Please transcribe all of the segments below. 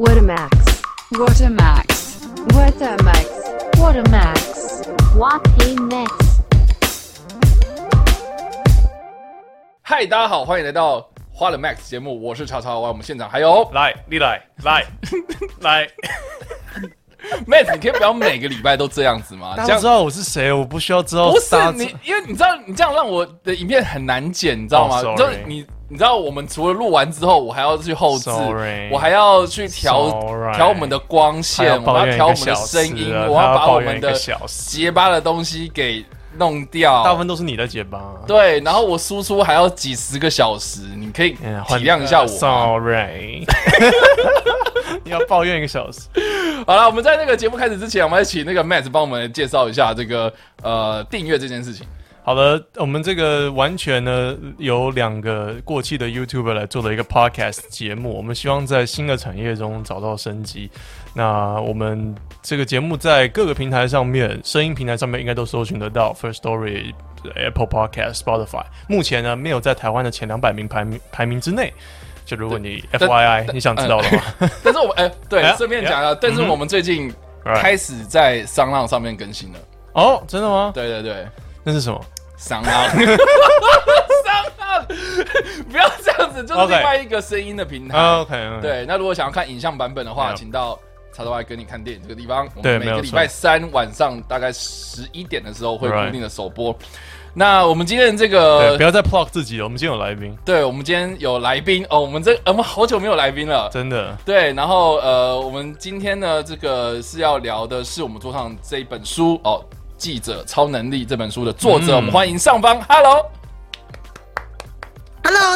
What a max. What a max. What a max. What a max. What a max. 嗨，大家好，欢迎来到花了 Max 节目，我是超超。我们现场还有来，你来，来，来，Max，你可以不要每个礼拜都这样子吗？这样大家知道我是谁，我不需要知道。不是大家知你，因为你知道你这样让我的影片很难剪，你知道吗？Oh, 就.是你你知道我们除了录完之后，我还要去后置 Sorry. 我还要去调调我们的光线，我要调我们的声音，了我要把我们的结巴的东西给弄掉。大部分都是你的结巴。对，然后我输出还要几十个小时，你可以体谅一下我吗。Sorry，你要抱怨一个小时。好了，我们在那个节目开始之前，我们来请那个 Matt 帮我们介绍一下这个呃订阅这件事情。好的，我们这个完全呢由两个过气的 YouTuber 来做的一个 Podcast 节目，我们希望在新的产业中找到生机。那我们这个节目在各个平台上面，声音平台上面应该都搜寻得到，First Story、Apple Podcast、Spotify。目前呢没有在台湾的前两百名排名排名之内。就如果你 FYI 你想知道的话，但是我们哎、对顺便讲啊，但是我们最近开始在商浪上面更新了。哦，真的吗？对对对，那是什么？商浪，商浪，不要这样子，就是另外一个声音的平台。啊，OK，对，那如果想要看影像版本的话请到叉叉 Y 跟你看电影这个地方。我们每个礼拜三晚上大概十一点的时候会固定的首播。那我们今天这对，个不要再 plug 自己了。我们今天有来宾，对，我们今天有来宾哦，我们这呃我们好久没有来宾了。真的对，然后呃，我们今天呢，这个是要聊的是我们桌上这一本书哦，《记者超能力》这本书的作者，嗯我们欢迎上方，Hello，Hello，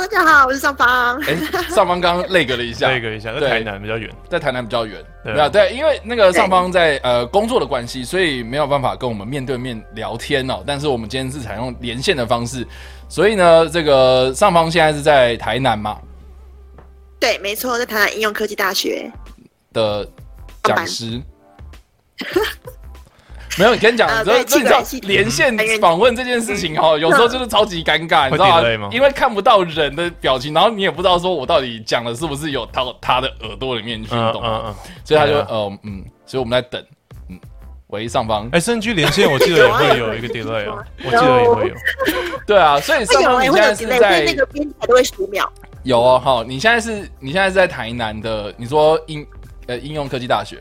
大家好，我是上方。哎，上方刚刚累个了一下，这个一下，在台南比较远。在台南比较远，对没有对，因为那个上方在呃工作的关系，所以没有办法跟我们面对面聊天哦。但是我们今天是采用连线的方式，所以呢，这个上方现在是在台南嘛对，没错，在台南应用科技大学。的讲师。没有，跟你讲，呃这这你知道对气管系连线访问这件事情哦，有时候就是超级尴尬，你知道吗因为看不到人的表情，然后你也不知道说我到底讲的是不是有到他的耳朵里面去，懂吗？所以他就呃嗯，所以我们在等，嗯，喂，上方，哎，深居连线我记得也会有一个 delay 哦，我记得也会有。对啊，所以上方你现在是在那个编辑台都会数秒。有哦，好，你现在是你现在是在台南的，你说应呃应用科技大学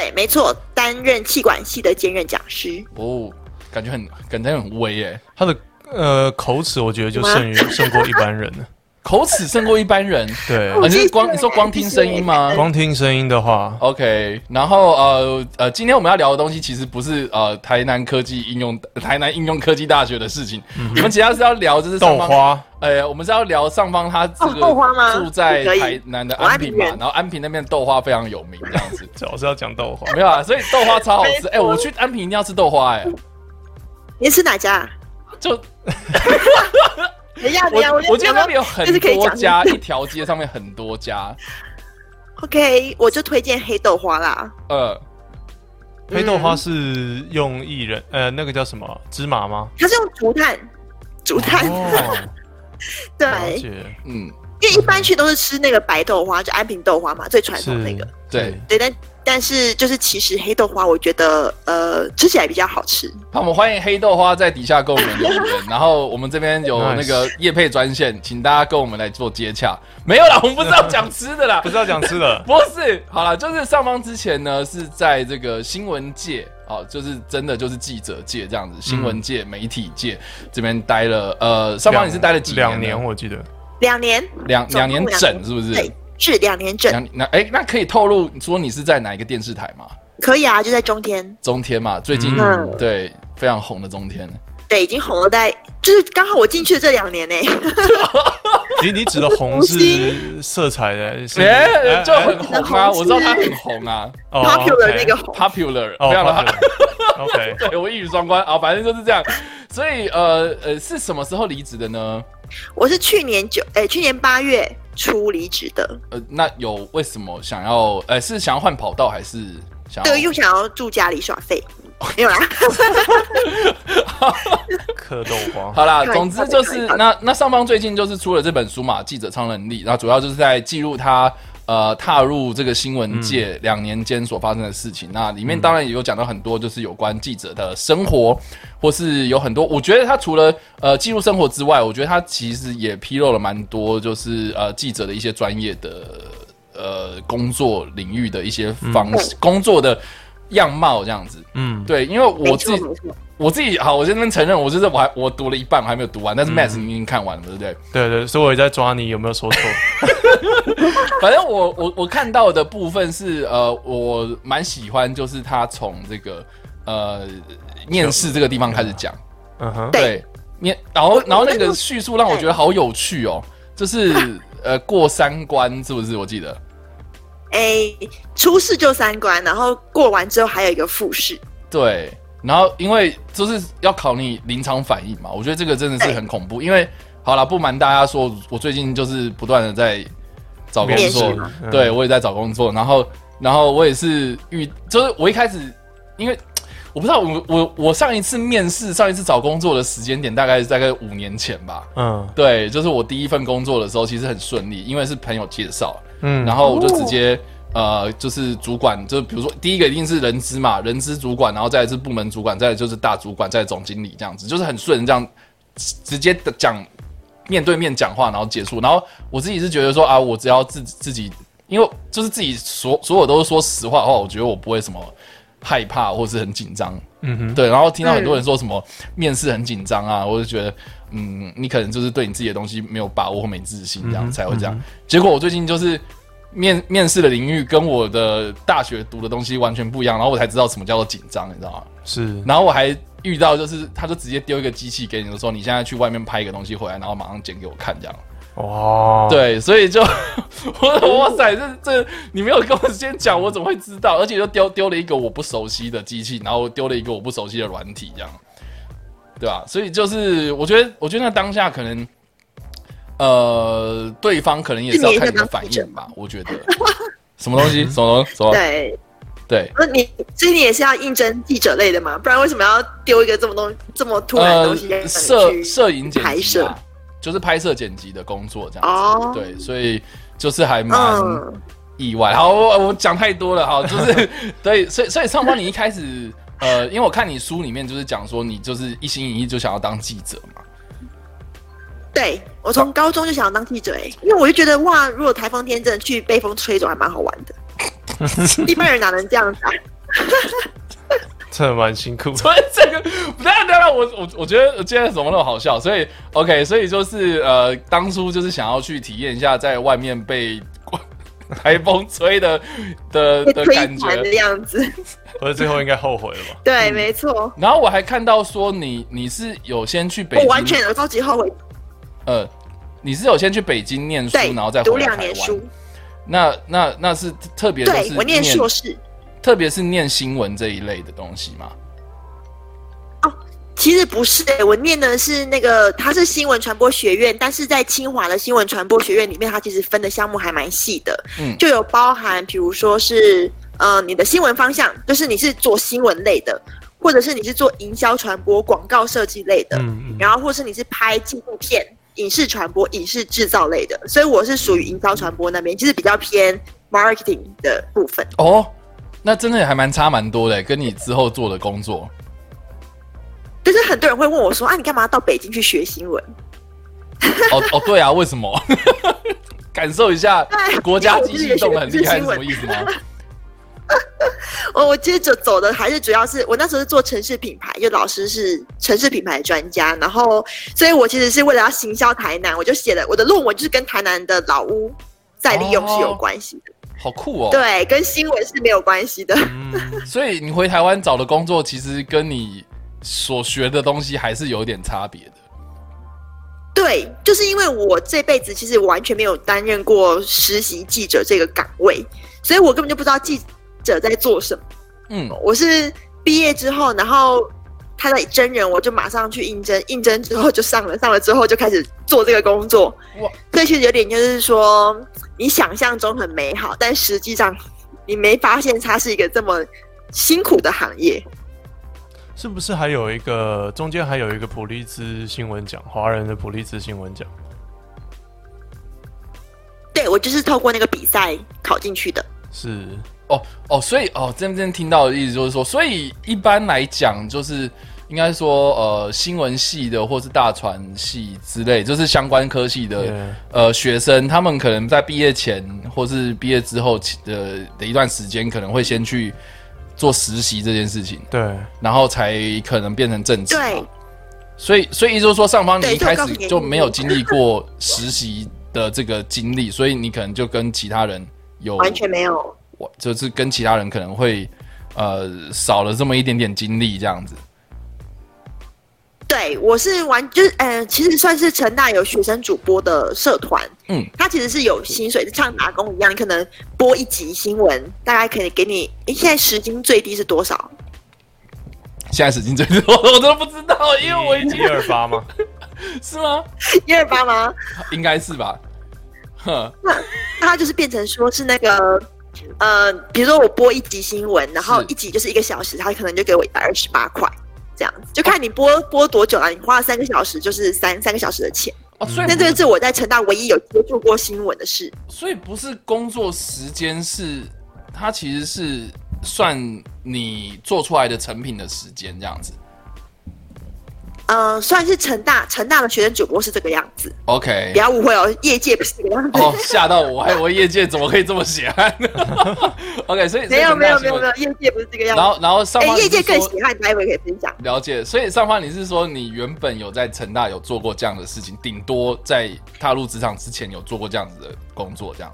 对，没错，担任气管系的兼任讲师。哦，感觉很感觉很威耶，他的呃口齿，我觉得就胜于胜过一般人了。口齿胜过一般人。对，啊，你是光你说光听声音吗光听声音的话，？OK，然后呃呃，今天我们要聊的东西其实不是呃台南科技应用台南应用科技大学的事情，我们主要是要聊就是，豆花呃，我们是要聊上方他这哦个豆花吗住在台南的安平嘛，然后安平那边豆花非常有名这样子。主要是要讲豆花。没有啊，所以豆花超好吃。哎、我去安平一定要吃豆花、哎，你吃哪家？就等一下，等一下，我我记得那想说边有很这是可以讲多家，一条街上面很多家。OK，我就推荐黑豆花啦。呃，黑豆花是用薏仁，呃，那个叫什么芝麻吗？它是用竹炭，竹炭。哦，对，嗯，因为一般去都是吃那个白豆花，就安平豆花嘛，最传是统那个。对，对，但但是就是其实黑豆花，我觉得呃吃起来比较好吃。好，我们欢迎黑豆花在底下跟我们留言，然后我们这边有 那个叶配专线，请大家跟我们来做接洽。没有啦，我们不知道讲吃的啦不，知道讲吃的，不是，好了，就是上方之前呢是在这个新闻界哦，就是真的就是记者界这样子，新闻界、媒体界这边待了，呃，上方你是待了几年？两年，我记得。两年，两两年整是不是？对，是两年整，两那哎、那可以透露说你是在哪一个电视台吗？可以啊，就在中天。中天嘛，最近、嗯对非常红的中天。对，已经红了在，就是刚好我进去的这两年呢、你你指的红是色彩的，就很红啊！我知道他很红啊哦 popular 那个红。，popular，、哦非常的好。OK，对我一语双关啊，反正就是这样。所以呃呃，是什么时候离职的呢？我是去年九，哎、去年八月初离职的。呃，那有为什么想要？呃，是想要换跑道，还是想要？这个又想要住家里耍废，没有啦。嗑豆花。好啦，总之就是那那上方最近就是出了这本书嘛，《记者超能力》，然后主要就是在记录他呃踏入这个新闻界两年间所发生的事情。那里面当然也有讲到很多，就是有关记者的生活，或是有很多。我觉得他除了呃记录生活之外，我觉得他其实也披露了蛮多，就是呃记者的一些专业的呃工作领域的一些方式、工作的样貌这样子。嗯，对，因为我自己我自己好，我先跟承认，我就是我还我读了一半，我还没有读完，但是 Max 你已经看完了，对不对？对对，所以我也在抓你有没有说错。反正我我我看到的部分是呃，我蛮喜欢，就是他从这个呃面试这个地方开始讲，嗯哼，对对面，然后然后那个我那个叙述让我觉得好有趣哦，就是呃过三关是不是？我记得哎，初试就三关，然后过完之后还有一个复试。对，然后因为就是要考你临场反应嘛，我觉得这个真的是很恐怖。因为好了，不瞒大家说，我最近就是不断的在找工作。对我也在找工作，然后然后我也是遇，就是我一开始因为。我不知道，我我我上一次面试，上一次找工作的时间点大概是大概五年前吧。嗯。对，就是我第一份工作的时候，其实很顺利，因为是朋友介绍，嗯，然后我就直接、呃，就是主管，就是比如说第一个一定是人资嘛，人资主管，然后再来是部门主管，再来就是大主管，再来总经理这样子，就是很顺这样直直接的讲面对面讲话，然后结束。然后我自己是觉得说啊，我只要自自己，因为就是自己所所有都是说实话的话，我觉得我不会什么害怕或是很紧张。嗯哼，对，然后听到很多人说什么面试很紧张啊，我就觉得，嗯，你可能就是对你自己的东西没有把握或没自信，这样、嗯才会这样。嗯结果我最近就是面面试的领域跟我的大学读的东西完全不一样，然后我才知道什么叫做紧张，你知道吗？是，然后我还遇到就是他就直接丢一个机器给你，说你现在去外面拍一个东西回来，然后马上剪给我看这样。哇，，对，所以就 我哇塞，这这你没有跟我先讲，我怎么会知道？而且就丢丢了一个我不熟悉的机器，然后丢了一个我不熟悉的软体，这样，对吧？所以就是我觉得，我觉得那当下可能，呃，对方可能也是要看你的反应吧。我觉得 什么东西，什么东西，什么对，对。那你所以你也是要应征记者类的嘛？不然为什么要丢一个这么东这么突然的东西呃摄去摄影剪辑拍摄啊，就是拍摄剪辑的工作这样子。哦对，所以就是还蛮嗯，意外。好，我我讲太多了，好，就是 对，所以所以上方你一开始，呃，因为我看你书里面就是讲说你就是一心一意就想要当记者嘛，对我从高中就想要当记者哎、因为我就觉得哇，如果台风天真的去被风吹走，还蛮好玩的。一般人哪能这样子啊？真的蛮辛苦。所以这个不当然当然，我我我觉得今天怎么那么好笑，所以 OK，所以就是呃，当初就是想要去体验一下在外面被 台风吹的的的感觉的。样子。所以最后应该后悔了吧？对，没错，然后我还看到说你你是有先去北京，我完全有超级后悔。呃，你是有先去北京念书，然后再，读回来台湾两年书。。那那那是特别就是对我念硕士。特别是念新闻这一类的东西嘛。其实不是、欸，我念的是那个，它是新闻传播学院，但是在清华的新闻传播学院里面，它其实分的项目还蛮细的，嗯就有包含，比如说是呃你的新闻方向，就是你是做新闻类的，或者是你是做营销传播、广告设计类的，嗯嗯，然后或是你是拍纪录片、影视传播、影视制造类的，所以我是属于营销传播那边，就是比较偏 marketing 的部分。哦，那真的也还蛮差蛮多的，跟你之后做的工作。就是很多人会问我说啊，你干嘛到北京去学新闻？哦哦，对啊，为什么？感受一下国家机器动的很厉害是什么意思吗？我我接着走的还是主要是我那时候是做城市品牌，因为老师是城市品牌专家，然后所以我其实是为了要行销台南，我就写了我的论文就是跟台南的老屋再利用是有关系的，好酷哦！对，跟新闻是没有关系的。嗯，所以你回台湾找的工作，其实跟你所学的东西还是有点差别的。对，就是因为我这辈子其实完全没有担任过实习记者这个岗位，所以我根本就不知道记者在做什么。嗯，我是毕业之后，然后他在真人，我就马上去应征，应征之后就上了，上了之后就开始做这个工作。哇，所以其实有点就是说，你想象中很美好，但实际上你没发现它是一个这么辛苦的行业。是不是还有一个中间还有一个普利兹新闻奖，华人的普利兹新闻奖？对我就是透过那个比赛考进去的。是哦哦，所以哦，这边听到的意思就是说，所以一般来讲，就是应该说，呃，新闻系的或是大传系之类，就是相关科系的呃学生，他们可能在毕业前或是毕业之后的的一段时间，可能会先去做实习这件事情，对，然后才可能变成正职。对所以，所以也就是说，上方你一开始就没有经历过实习的这个经历，所以你可能就跟其他人有完全没有。我就是跟其他人可能会呃少了这么一点点经历这样子。对，我是玩就是呃，其实算是成大有学生主播的社团，嗯，他其实是有薪水，像打工一样，你可能播一集新闻，大概可以给你，诶，现在时薪最低是多少？现在时薪最低，我都不知道，因为我已经一二八吗？是吗？一二八吗？应该是吧。哼，那它就是变成说是那个。呃，比如说我播一集新闻，然后一集就是一个小时，他可能就给我一百二十八块，这样子，就看你播播多久了。你花了三个小时，就是三三个小时的钱。哦，所以那这个是我在成大唯一有接触过新闻的事。所以不是工作时间是，它其实是算你做出来的成品的时间这样子。呃，算是成大成大的学生主播是这个样子，OK 不。要误会哦，业界不是这个样子。哦，吓到我，还以为业界怎么可以这么血汗？OK，所以没有没有没有没有。业界不是这个样子。然后然后上哎，方业界你是说更喜欢，待会可以分享。了解，所以上方你是说你原本有在成大有做过这样的事情，顶多在踏入职场之前有做过这样子的工作，这样。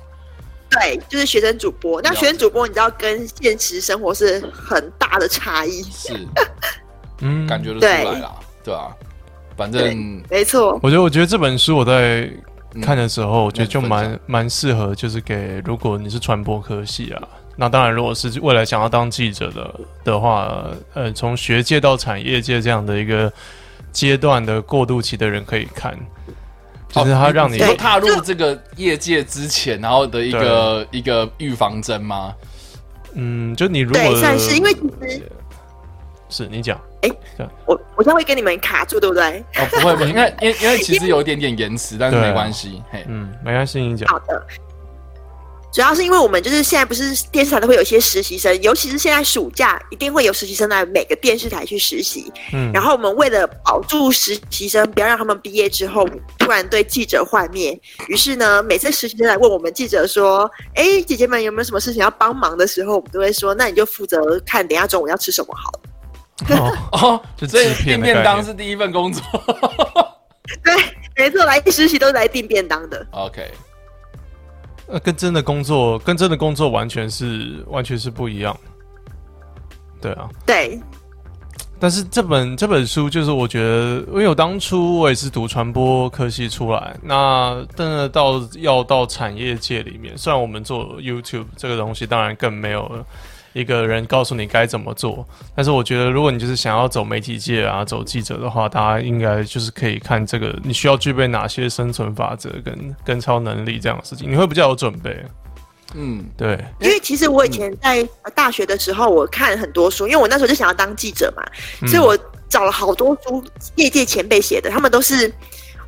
对，就是学生主播。那学生主播，你知道跟现实生活是很大的差异。是，嗯，感觉得出来啦，对啊，反正没错，我觉得，我觉得这本书我在看的时候，我觉得就蛮蛮适合，就是给如果你是传播科系啊，那当然如果是未来想要当记者的的话，呃，从学界到产业界这样的一个阶段的过渡期的人可以看，就是他让你哦踏入这个业界之前，然后的一个一个预防针吗？嗯，就你如果对，算是因为其实是你讲，我我现在会给你们卡住，对不对？哦，不会不会，因为因为因为其实有一点点延迟，但是没关系。嘿，嗯，没关系，你讲，好的。主要是因为我们就是现在不是电视台都会有一些实习生，尤其是现在暑假一定会有实习生来每个电视台去实习。嗯，然后我们为了保住实习生，不要让他们毕业之后突然对记者幻灭，于是呢，每次实习生来问我们记者说：“哎，姐姐们有没有什么事情要帮忙的时候，我们都会说：那你就负责看等一下中午要吃什么好了。哦哦，就所以制片订便当是第一份工作。”对，没错，来实习都是来订便当的。OK，那，跟真的工作，跟真的工作完全是完全是不一样。对啊，对，但是这本这本书就是我觉得，因为我当初我也是读传播科系出来，那真的到要到产业界里面，虽然我们做 YouTube 这个东西，当然更没有一个人告诉你该怎么做，但是我觉得如果你就是想要走媒体界啊，走记者的话，大家应该就是可以看这个你需要具备哪些生存法则跟跟超能力这样的事情，你会比较有准备。嗯，对，因为其实我以前在大学的时候，我看很多书，因为我那时候就想要当记者嘛，嗯所以我找了好多书，业界前辈写的，他们都是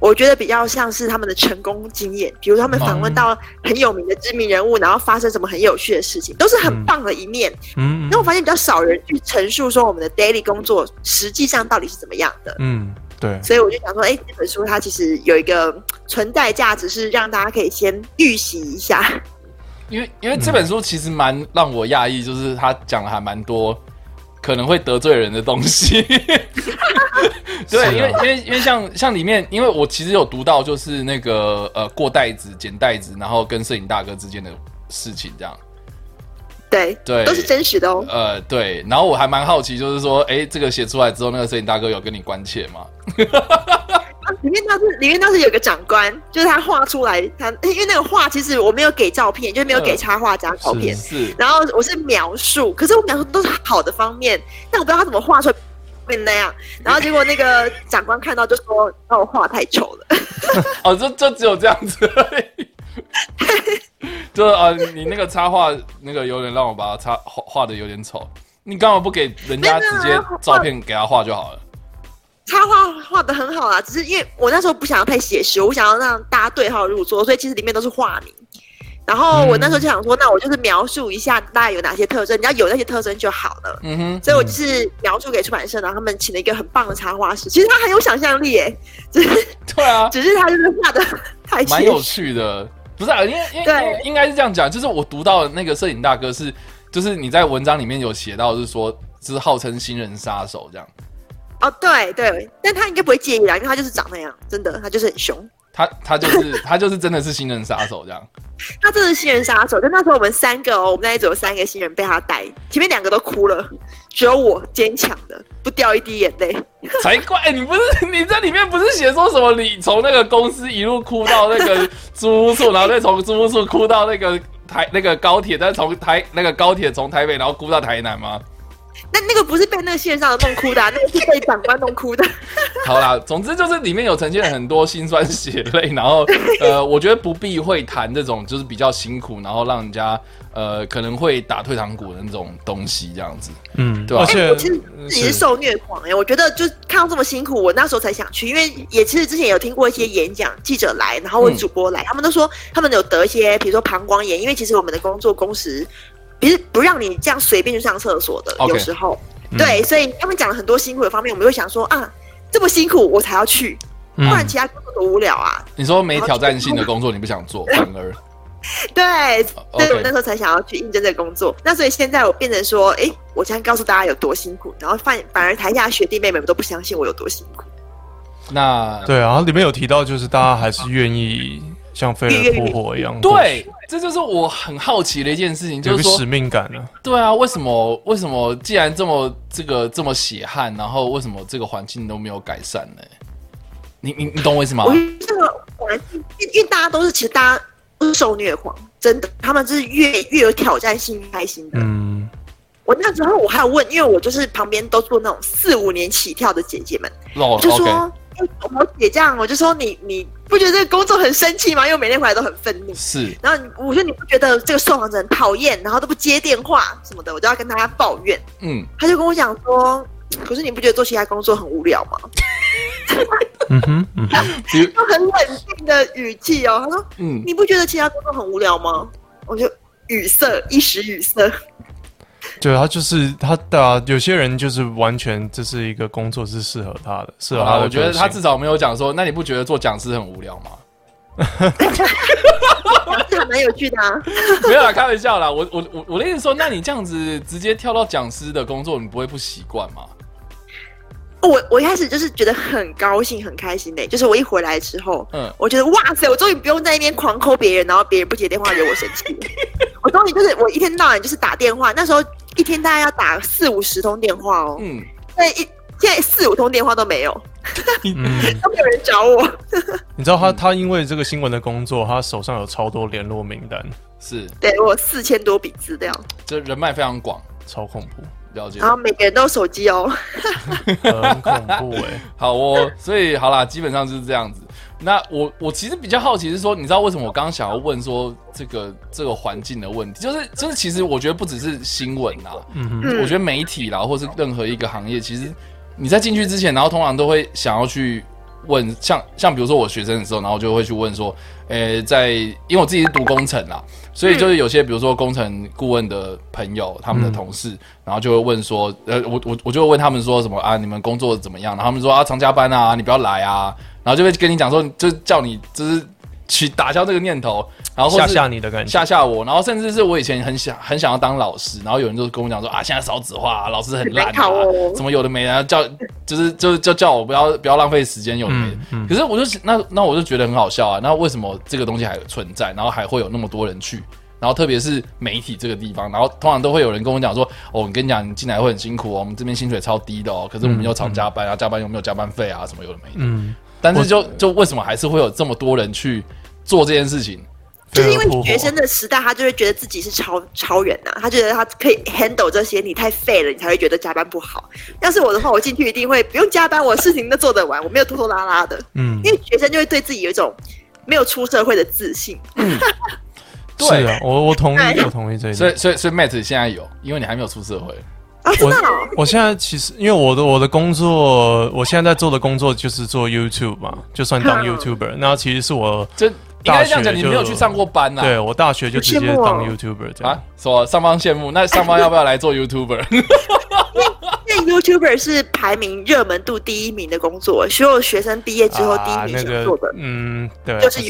我觉得比较像是他们的成功经验，比如他们访问到很有名的知名人物，然后发生什么很有趣的事情，都是很棒的一面。嗯那我发现比较少人去陈述说我们的 daily 工作实际上到底是怎么样的。嗯，对，所以我就想说，哎，这本书它其实有一个存在价值，是让大家可以先预习一下。因为因为这本书其实蛮让我讶异，就是他讲的还蛮多可能会得罪人的东西。对，啊因为因为因为像像里面，因为我其实有读到，就是那个呃过袋子、捡袋子，然后跟摄影大哥之间的事情，这样。对，对都是真实的哦。呃，对，然后我还蛮好奇，就是说，哎，这个写出来之后，那个摄影大哥有跟你关切吗？里面倒是里面倒是有个长官，就是他画出来，他因为那个画其实我没有给照片，就是没有给插画加照片，是然后我是描述，可是我描述都是好的方面，但我不知道他怎么画出来变那样，然后结果那个长官看到就说：“那，我画太丑了。哦，就就只有这样子而已。就是啊，你那个插画那个有点让我把它插画画的有点丑，你干嘛不给人家直接照片给他画就好了？”插画画的很好啊，只是因为我那时候不想要太写实，我想要让大家对号入座，所以其实里面都是画名。然后我那时候就想说，那我就是描述一下大概有哪些特征，你要有那些特征就好了。嗯哼，所以我就是描述给出版社，然后他们请了一个很棒的插画师，其实他很有想象力耶，只是对啊，只是他就是画的太蛮有。趣的。不是啊，因为因为应该是这样讲，就是我读到的那个摄影大哥是，就是你在文章里面有写到，是说就是号称新人杀手这样。哦，对对，但他应该不会介意啦，因为他就是长那样，真的，他就是很凶。他他就是 他就是真的是新人杀手这样。他真的是新人杀手，但那时候我们三个哦，我们那一组有三个新人被他带，前面两个都哭了，只有我坚强的不掉一滴眼泪。才怪！你不是你在里面不是写说什么？你从那个公司一路哭到那个租屋处，然后再从租屋处哭到那个台那个高铁，再从台那个高铁从台北然后哭到台南吗？那那个不是被那个线上的弄哭的、啊，那个是被长官弄哭的。好啦，总之就是里面有呈现很多辛酸血泪，然后 呃，我觉得不避讳谈这种就是比较辛苦，然后让人家呃可能会打退堂鼓的那种东西，这样子。嗯，对吧而且我其实自己是受虐狂哎、我觉得就看到这么辛苦，我那时候才想去，因为也其实之前有听过一些演讲，记者来，然后问主播来，他们都说他们有得一些，比如说膀胱炎，因为其实我们的工作工时，不是不让你这样随便去上厕所的有时候，嗯对，所以他们讲了很多辛苦的方面，我们会想说啊，这么辛苦我才要去，不嗯然其他工作多无聊啊。你说没挑战性的工作你不想做，反而 对，所以我那时候才想要去应征这个工作。那所以现在我变成说，哎，我现在告诉大家有多辛苦，然后反反而台下的学弟妹们都不相信我有多辛苦。那对啊，然后里面有提到，就是大家还是愿意像飞蛾扑火一样，对，，这就是我很好奇的一件事情，就是说使命感啊。对啊，为什么为什么既然这么这个这么血汗，然后为什么这个环境都没有改善呢？你你你懂我意思吗我？觉得这个环境，因因为大家都是其实大家都是受虐狂，真的，他们就是越越有挑战性越开心的。嗯，我那时候我还有问，因为我就是旁边都做那种四五年起跳的姐姐们，哦就说。哎我姐这样，我就说你你不觉得这个工作很生气吗？因为我每天回来都很愤怒。是然后我说你不觉得这个受访者很讨厌，然后都不接电话什么的，我就要跟他抱怨。嗯，他就跟我讲说，可是你不觉得做其他工作很无聊吗？嗯哼，嗯哼，比如用很冷静的语气哦，他说嗯，你不觉得其他工作很无聊吗？我就语塞，一时语塞。对他就是他的、啊，有些人就是完全这是一个工作是适合他的，适合他的好啦我觉得他至少没有讲说，那你不觉得做讲师很无聊吗？这还蛮有趣的啊。没有啦，开玩笑啦。我我我我的意思说，那你这样子直接跳到讲师的工作，你不会不习惯吗？我我一开始就是觉得很高兴、很开心的、就是我一回来之后，嗯我觉得哇塞，我终于不用在那边狂抠别人，然后别人不接电话惹我生气了。我终于就是我一天到晚就是打电话，那时候一天大概要打四五十通电话哦，嗯，对，一现在四五通电话都没有，嗯，都没有人找我。你知道他他因为这个新闻的工作，他手上有超多联络名单，是，对我有四千多笔资料，这人脉非常广，超恐怖，了解。然。后每个人都有手机哦。很恐怖哎、好哦，所以好啦，基本上就是这样子。那我我其实比较好奇是说，你知道为什么我刚刚想要问说这个这个环境的问题，就是就是其实我觉得不只是新闻啊，嗯，嗯我觉得媒体啦，或是任何一个行业，其实你在进去之前，然后通常都会想要去问，像像比如说我学生的时候，然后就会去问说，呃，在因为我自己是读工程啦，所以就是有些比如说工程顾问的朋友，他们的同事，然后就会问说，呃，我我我就会问他们说什么啊，你们工作怎么样？然后他们说啊，常加班啊，你不要来啊，然后就会跟你讲说，就叫你就是去打消这个念头，然后或吓吓你的感觉，吓吓我，然后甚至是我以前很想很想要当老师，然后有人就跟我讲说啊，现在少子化、啊，老师很烂什么有的没的，叫就是就就叫我不要不要浪费时间，有的没的。嗯嗯可是我就那那我就觉得很好笑啊，那为什么这个东西还存在，然后还会有那么多人去？然后特别是媒体这个地方，然后通常都会有人跟我讲说，哦，我跟你讲，你进来会很辛苦哦，我们这边薪水超低的哦，可是我们又常加班啊，加班又没有加班费啊，什么有的没的。嗯，但是就就为什么还是会有这么多人去做这件事情？就是因为学生的时代，他就会觉得自己是超超人呐、他觉得他可以 handle 这些，你太废了，你才会觉得加班不好。要是我的话，我进去一定会不用加班，我事情都做得完，我没有拖拖拉拉的。嗯，因为学生就会对自己有一种没有出社会的自信。嗯对 是啊，我我同意，我同意这一点。所以所以所以 Matt 现在有，因为你还没有出社会。啊，真我的、哦，我现在其实因为我的我的工作，我现在在做的工作就是做 YouTube 嘛，就算当嗯 YouTuber，那其实是我这大学应该这样讲，你就没有去上过班呐、对我大学就直接当 YouTuber 这样。啊？说上方羡慕，那上方要不要来做 YouTuber？那 YouTuber 是排名热门度第一名的工作，所有学生毕业之后第一名啊那个想做的。嗯，对，就是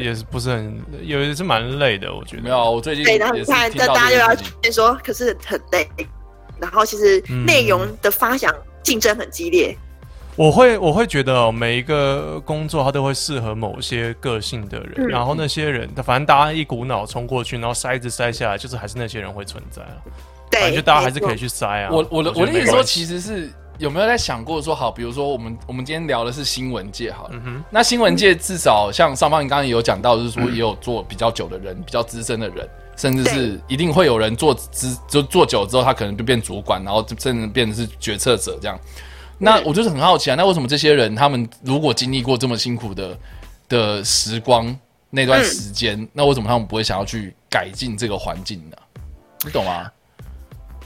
也是不是很，也是蛮累的，我觉得。没有，我最近对，然后也你看，是听到这大家又要这件事情。劝说，可是很累。然后其实嗯。内容的发想竞争很激烈，我会我会觉得哦，每一个工作它都会适合某些个性的人，嗯。然后那些人，反正大家一股脑冲过去，然后筛子筛下来，就是还是那些人会存在啊。反对，正就大家还是可以去筛啊。我我的我的意思说，其实是有没有在想过说，好，比如说我们我们今天聊的是新闻界好了，嗯哼，那新闻界至少像上方你刚刚也有讲到，就是说嗯也有做比较久的人，比较资深的人，甚至是一定会有人做资就做久之后，他可能就变主管，然后就甚至变成是决策者这样。那我就是很好奇啊，那为什么这些人他们如果经历过这么辛苦的的时光那段时间，那为什么他们不会想要去改进这个环境呢？你懂吗？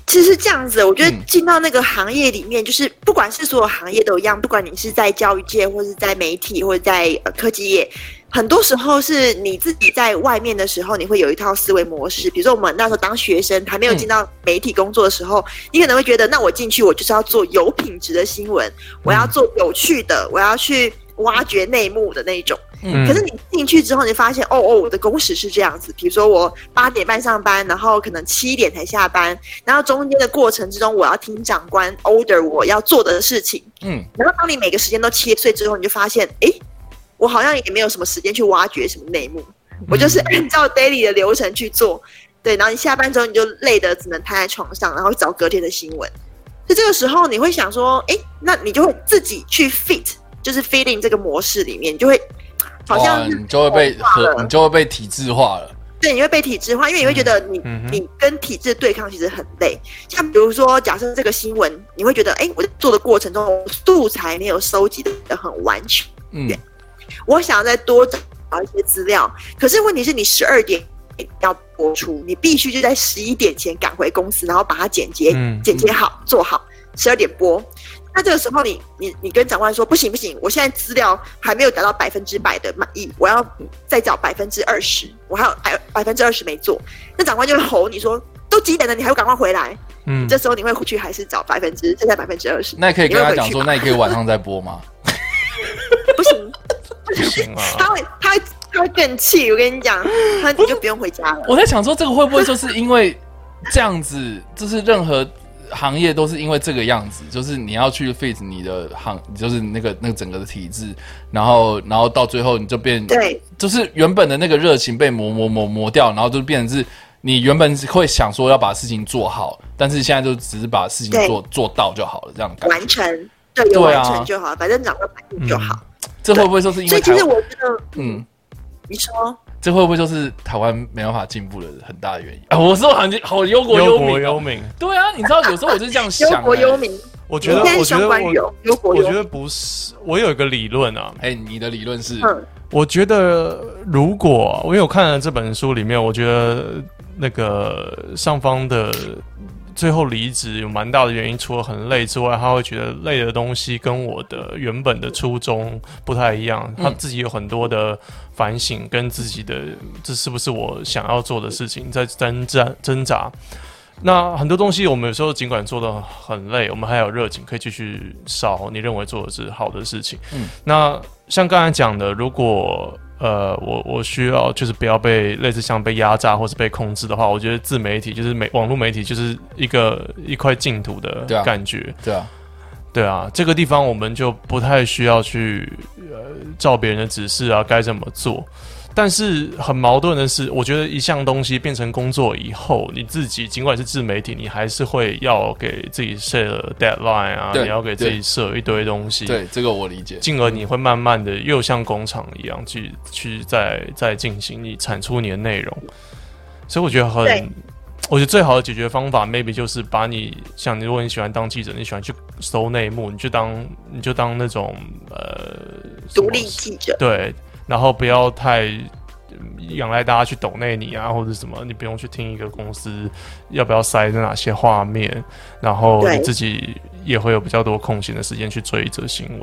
其实这样子，我觉得嗯进到那个行业里面，就是不管是所有行业都一样，不管你是在教育界，或是在媒体，或者在呃科技业，很多时候是你自己在外面的时候，你会有一套思维模式。比如说我们那时候当学生，还没有进到媒体工作的时候，你可能会觉得，那我进去我就是要做有品质的新闻，我要做有趣的，我要去挖掘内幕的那一种。嗯可是你进去之后，你发现哦哦，我的工时是这样子。比如说我八点半上班，然后可能七点才下班，然后中间的过程之中，我要听长官 order 我要做的事情。嗯，然后当你每个时间都切碎之后，你就发现，诶，我好像也没有什么时间去挖掘什么内幕，我就是按照 daily 的流程去做。对，然后你下班之后，你就累得只能瘫在床上，然后找隔天的新闻。所以这个时候，你会想说，哎，那你就会自己去 fit，就是 fitting 这个模式里面，你就会好像你就会被和你就会被体制化了。对，你会被体制化，因为你会觉得你、你跟体制对抗其实很累。像比如说，假设这个新闻，你会觉得，哎，我在做的过程中，素材没有收集的很完全，嗯，我想要再多找一些资料。可是问题是你十二点要播出，你必须就在十一点前赶回公司，然后把它剪接、嗯剪接好，做好，十二点播。那这个时候你，你你跟长官说不行不行，我现在资料还没有达到百分之百的满意，我要再找百分之二十，我还有百百分之二十没做。那长官就会吼你说，都几点了，你还不赶快回来？嗯，这时候你会回去还是找百分之剩下百分之二十？那你可以跟他讲说，那你可以晚上再播吗？不行，不行他啊。会他会他会更气。我跟你讲，他你就不用回家了。我在想说，这个会不会就是因为这样子，就是任何行业都是因为这个样子，就是你要去 fit 你的行，就是那个那个整个的体制，然后然后到最后你就变，对，就是原本的那个热情被磨磨磨磨掉，然后就变成是你原本会想说要把事情做好，但是现在就只是把事情做做到就好了，这样。完成，对，有完成就好，反正长到满意就好。这会不会就是因所以其为台湾？实我觉得，嗯嗯，，你说这会不会就是台湾没办法进步的很大的原因？啊，我说好像好忧国忧民哦、忧民，对啊，你知道有时候我就是这样想、忧国欸忧民，我觉得我觉得我。我觉得不是，我有一个理论啊，哎、你的理论是，嗯，我觉得如果因为我看了这本书里面，我觉得那个上方的最后离职有蛮大的原因，除了很累之外，他会觉得累的东西跟我的原本的初衷不太一样，他自己有很多的反省，跟自己的这是不是我想要做的事情在挣扎挣扎。那很多东西，我们有时候尽管做的很累，我们还有热情可以继续烧你认为做的是好的事情。嗯那像刚才讲的，如果呃我我需要就是不要被类似像被压榨或是被控制的话，我觉得自媒体就是媒网络媒体就是一个一块净土的感觉。对啊，对啊，这个地方我们就不太需要去呃照别人的指示啊，该怎么做。但是很矛盾的是，我觉得一项东西变成工作以后，你自己尽管是自媒体，你还是会要给自己设 deadline 啊，你要给自己设一堆东西，，对这个我理解。进而你会慢慢的又像工厂一样去去在在进行你产出你的内容。所以我觉得很对，我觉得最好的解决方法，maybe 就是把你像你如果你喜欢当记者，你喜欢去搜内幕，你就当你就当那种呃独立记者，对，然后不要太嗯仰赖大家去抖内你啊，或者什么，你不用去听一个公司要不要塞在哪些画面，然后你自己也会有比较多空闲的时间去追一则新闻。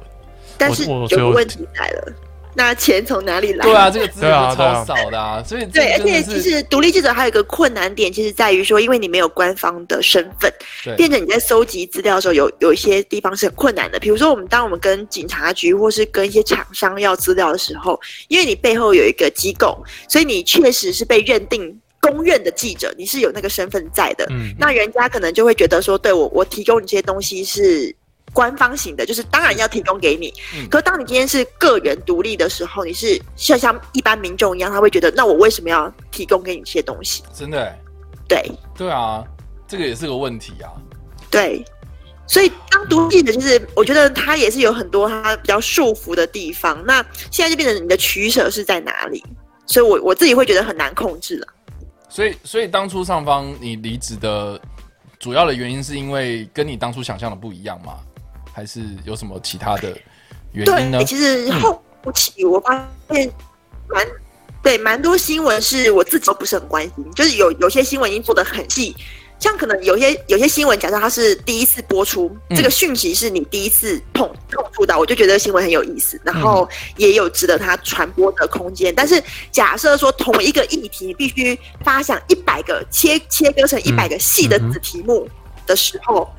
但是有个问题来了，那钱从哪里来？对啊，这个资源超少的啊，所以这对，而且其实独立记者还有一个困难点，其实在于说，因为你没有官方的身份，对变成你在搜集资料的时候有有一些地方是很困难的。比如说，我们当我们跟警察局或是跟一些厂商要资料的时候，因为你背后有一个机构，所以你确实是被认定公认的记者，你是有那个身份在的。嗯，那人家可能就会觉得说，对我我提供你这些东西是官方型的，就是当然要提供给你。嗯可当你今天是个人独立的时候，你是像像一般民众一样，他会觉得，那我为什么要提供给你这些东西？真的欸，对对啊，这个也是个问题啊。对，所以当独立的，就是我觉得他也是有很多他比较束缚的地方。那现在就变成你的取舍是在哪里？所以我我自己会觉得很难控制了。所以，所以当初上方你离职的主要的原因，是因为跟你当初想象的不一样吗？还是有什么其他的原因呢对，？其实后期我发现蛮对蛮多新闻是我自己都不是很关心，就是有有些新闻已经做的很细，像可能有些有些新闻，假设它是第一次播出，嗯这个讯息是你第一次碰碰触到，我就觉得新闻很有意思，然后也有值得它传播的空间。但是假设说同一个议题必须发想一百个切切割成一百个细的子题目的时候。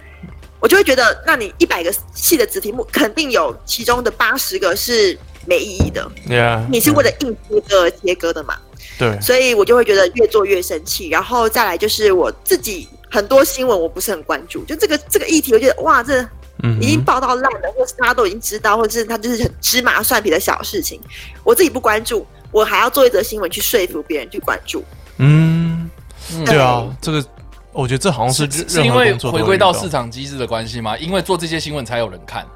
我就会觉得，那你一百个细的子题目，肯定有其中的八十个是没意义的，Yeah，你是为了硬切割而切割的嘛？对，所以我就会觉得越做越生气。然后再来就是我自己很多新闻我不是很关注，就这个这个议题，我觉得哇，这嗯已经，报道烂了，或是大家都已经知道，或者是它就是很芝麻蒜皮的小事情，我自己不关注，我还要做一则新闻去说服别人去关注。嗯，嗯对啊，这个我觉得这好像是是因为回归到市场机制的关系吗？因为做这些新闻才有人看。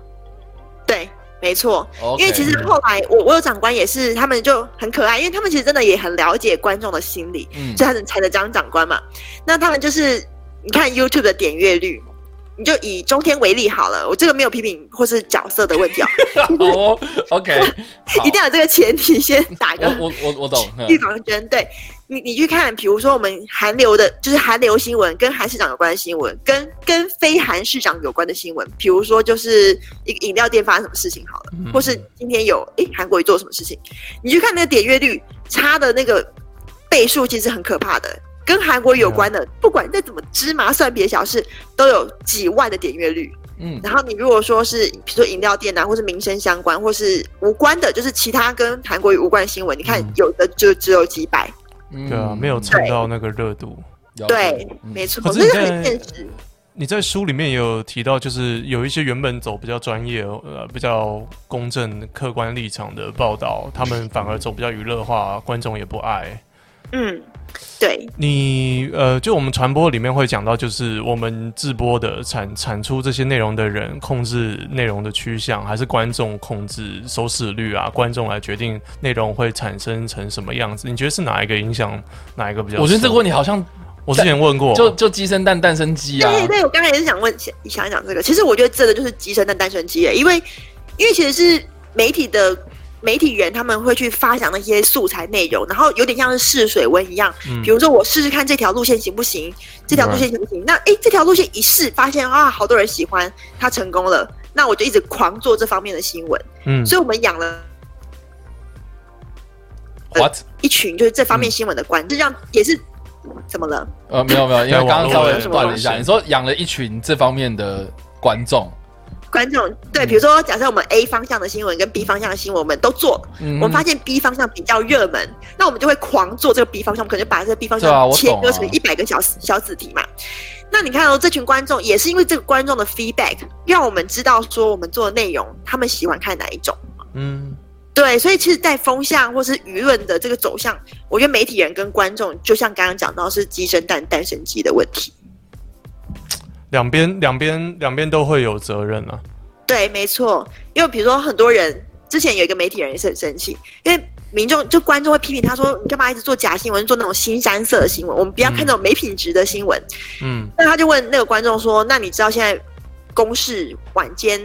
对，没错。因为其实后来我我有长官也是，他们就很可爱，因为他们其实真的也很了解观众的心理，嗯所以他们才能当长官嘛。那他们就是你看 YouTube 的点阅率，你就以中天为例好了，我这个没有批评或是角色的问题哦，哦，OK，一定要有这个前提先打个我我我我懂。嗯预防针。对你，你去看，比如说我们韩流的，就是韩流新闻，跟韩市长有关的新闻，跟跟非韩市长有关的新闻，比如说就是一个饮料店发生什么事情好了，嗯或是今天有诶韩国瑜做什么事情，你去看那个点阅率差的那个倍数，其实很可怕的。跟韩国瑜有关的，不管再怎么芝麻蒜皮的小事，都有几万的点阅率。嗯，然后你如果说是比如说饮料店啊，或是民生相关，或是无关的，就是其他跟韩国瑜无关的新闻，你看嗯有的就只有几百。嗯对啊，没有蹭到那个热度。对，嗯没错，可是这个你在很现实。你在书里面也有提到，就是有一些原本走比较专业、呃比较公正、客观立场的报道，他们反而走比较娱乐化，观众也不爱。嗯，对，你呃，就我们传播里面会讲到，就是我们制播的产产出这些内容的人控制内容的趋向，还是观众控制收视率啊？观众来决定内容会产生成什么样子？你觉得是哪一个影响哪一个比较？我觉得这个问题好像我之前问过，就就鸡生蛋，蛋生鸡啊。对对，我刚才也是想问想想一讲这个。其实我觉得这个就是鸡生蛋，蛋生鸡耶，因为因为其实是媒体的媒体人他们会去发想那些素材内容，然后有点像是试水温一样。嗯比如说我试试看这条路线行不行，这条路线行不行？那诶，这条路线一试，发现啊，好多人喜欢，他成功了，那我就一直狂做这方面的新闻。嗯所以我们养了 What？一群就是这方面新闻的观众，这样也是怎么了？呃，没有没有，因为在刚刚稍微网络的断了一下。你说养了一群这方面的观众，观众对，比如说假设我们 A 方向的新闻跟 B 方向的新闻我们都做，嗯我们发现 B 方向比较热门，那我们就会狂做这个 B 方向，我们可能就把这个 B 方向切割成一百个小小子题嘛。那你看哦，这群观众也是因为这个观众的 feedback，让我们知道说我们做的内容他们喜欢看哪一种。嗯，对，所以其实，在风向或是舆论的这个走向，我觉得媒体人跟观众，就像刚刚讲到是鸡生蛋，蛋生鸡的问题。两边两边两边都会有责任啊。对，没错，因为比如说很多人之前有一个媒体人也是很生气，因为民众就观众会批评他说：“你干嘛一直做假新闻，做那种新三色的新闻？我们不要看那种没品质的新闻。嗯，那他就问那个观众说：“那你知道现在公视晚间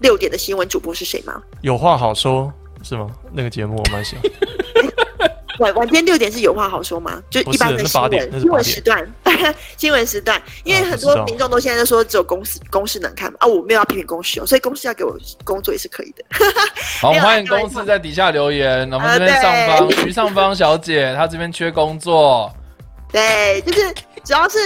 六点的新闻主播是谁吗有话好说是吗？那个节目我蛮喜欢。晚晚间六点是有话好说吗？就一般的新8点那是闻新闻时段，新闻时段，因为很多民众都现在都说只有公司公司能看嘛啊，我没有要批评公司哦，所以公司要给我工作也是可以的。好，欢迎公司在底下留言。我们这边啊上方对徐上方小姐，她这边缺工作。对，就是只要是，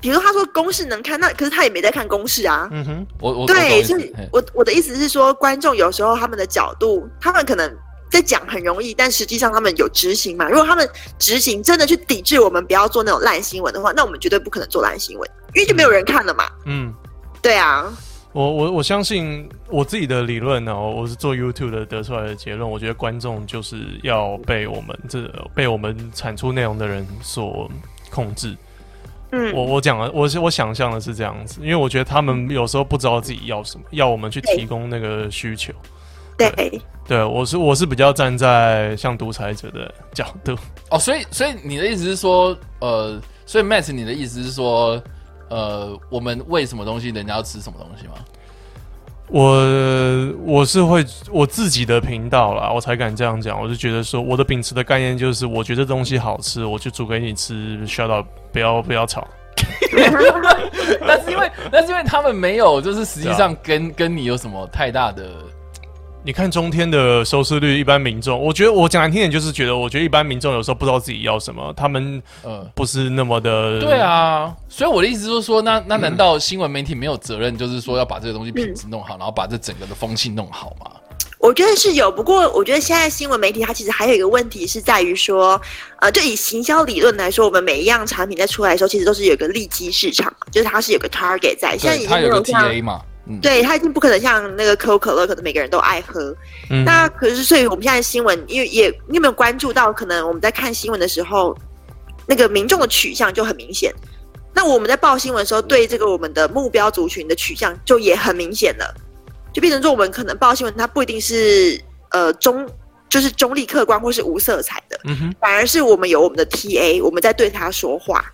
比如他说公式能看，那可是他也没在看公式啊。嗯哼，我我对，意思所以我我的意思是说，观众有时候他们的角度，他们可能在讲很容易，但实际上他们有执行嘛。如果他们执行真的去抵制我们不要做那种烂新闻的话，那我们绝对不可能做烂新闻，因为就没有人看了嘛。嗯。对啊，我我我相信我自己的理论呢、我是做 YouTube 的得出来的结论，我觉得观众就是要被我们这被我们产出内容的人所控制。嗯，我我讲了，我是我想象的是这样子，因为我觉得他们有时候不知道自己要什么，要我们去提供那个需求。对，对我是我是比较站在像独裁者的角度，哦，所以所以你的意思是说，呃，所以 Matt，你的意思是说，呃，我们喂什么东西，人家要吃什么东西吗？我我是会我自己的频道啦，我才敢这样讲。我就觉得说，我的秉持的概念就是，我觉得东西好吃，我就煮给你吃，shut up，不要不要吵。那是因为那是因为他们没有，就是实际上跟、跟你有什么太大的你看中天的收视率，一般民众，我觉得我讲难听点，就是觉得，我觉得一般民众有时候不知道自己要什么，他们呃。不是那么的。对，啊，所以我的意思就是说，那那难道新闻媒体没有责任，就是说要把这个东西品质弄好，然后把这整个的风气弄好吗？我觉得是有，不过我觉得现在新闻媒体它其实还有一个问题是在于说，呃，就以行销理论来说，我们每一样产品在出来的时候，其实都是有一个利基市场，就是它是有个 target 在，现在已，经它有个没有像 TA 嘛，嗯，对，他已经不可能像那个可口可乐，可能每个人都爱喝。嗯，那可是，所以我们现在新闻，因为也你有没有关注到，可能我们在看新闻的时候，那个民众的取向就很明显。那我们在报新闻的时候，对这个我们的目标族群的取向就也很明显了，就变成说我们可能报新闻，它不一定是呃中，就是中立客观或是无色彩的，嗯，反而是我们有我们的 TA，我们在对他说话。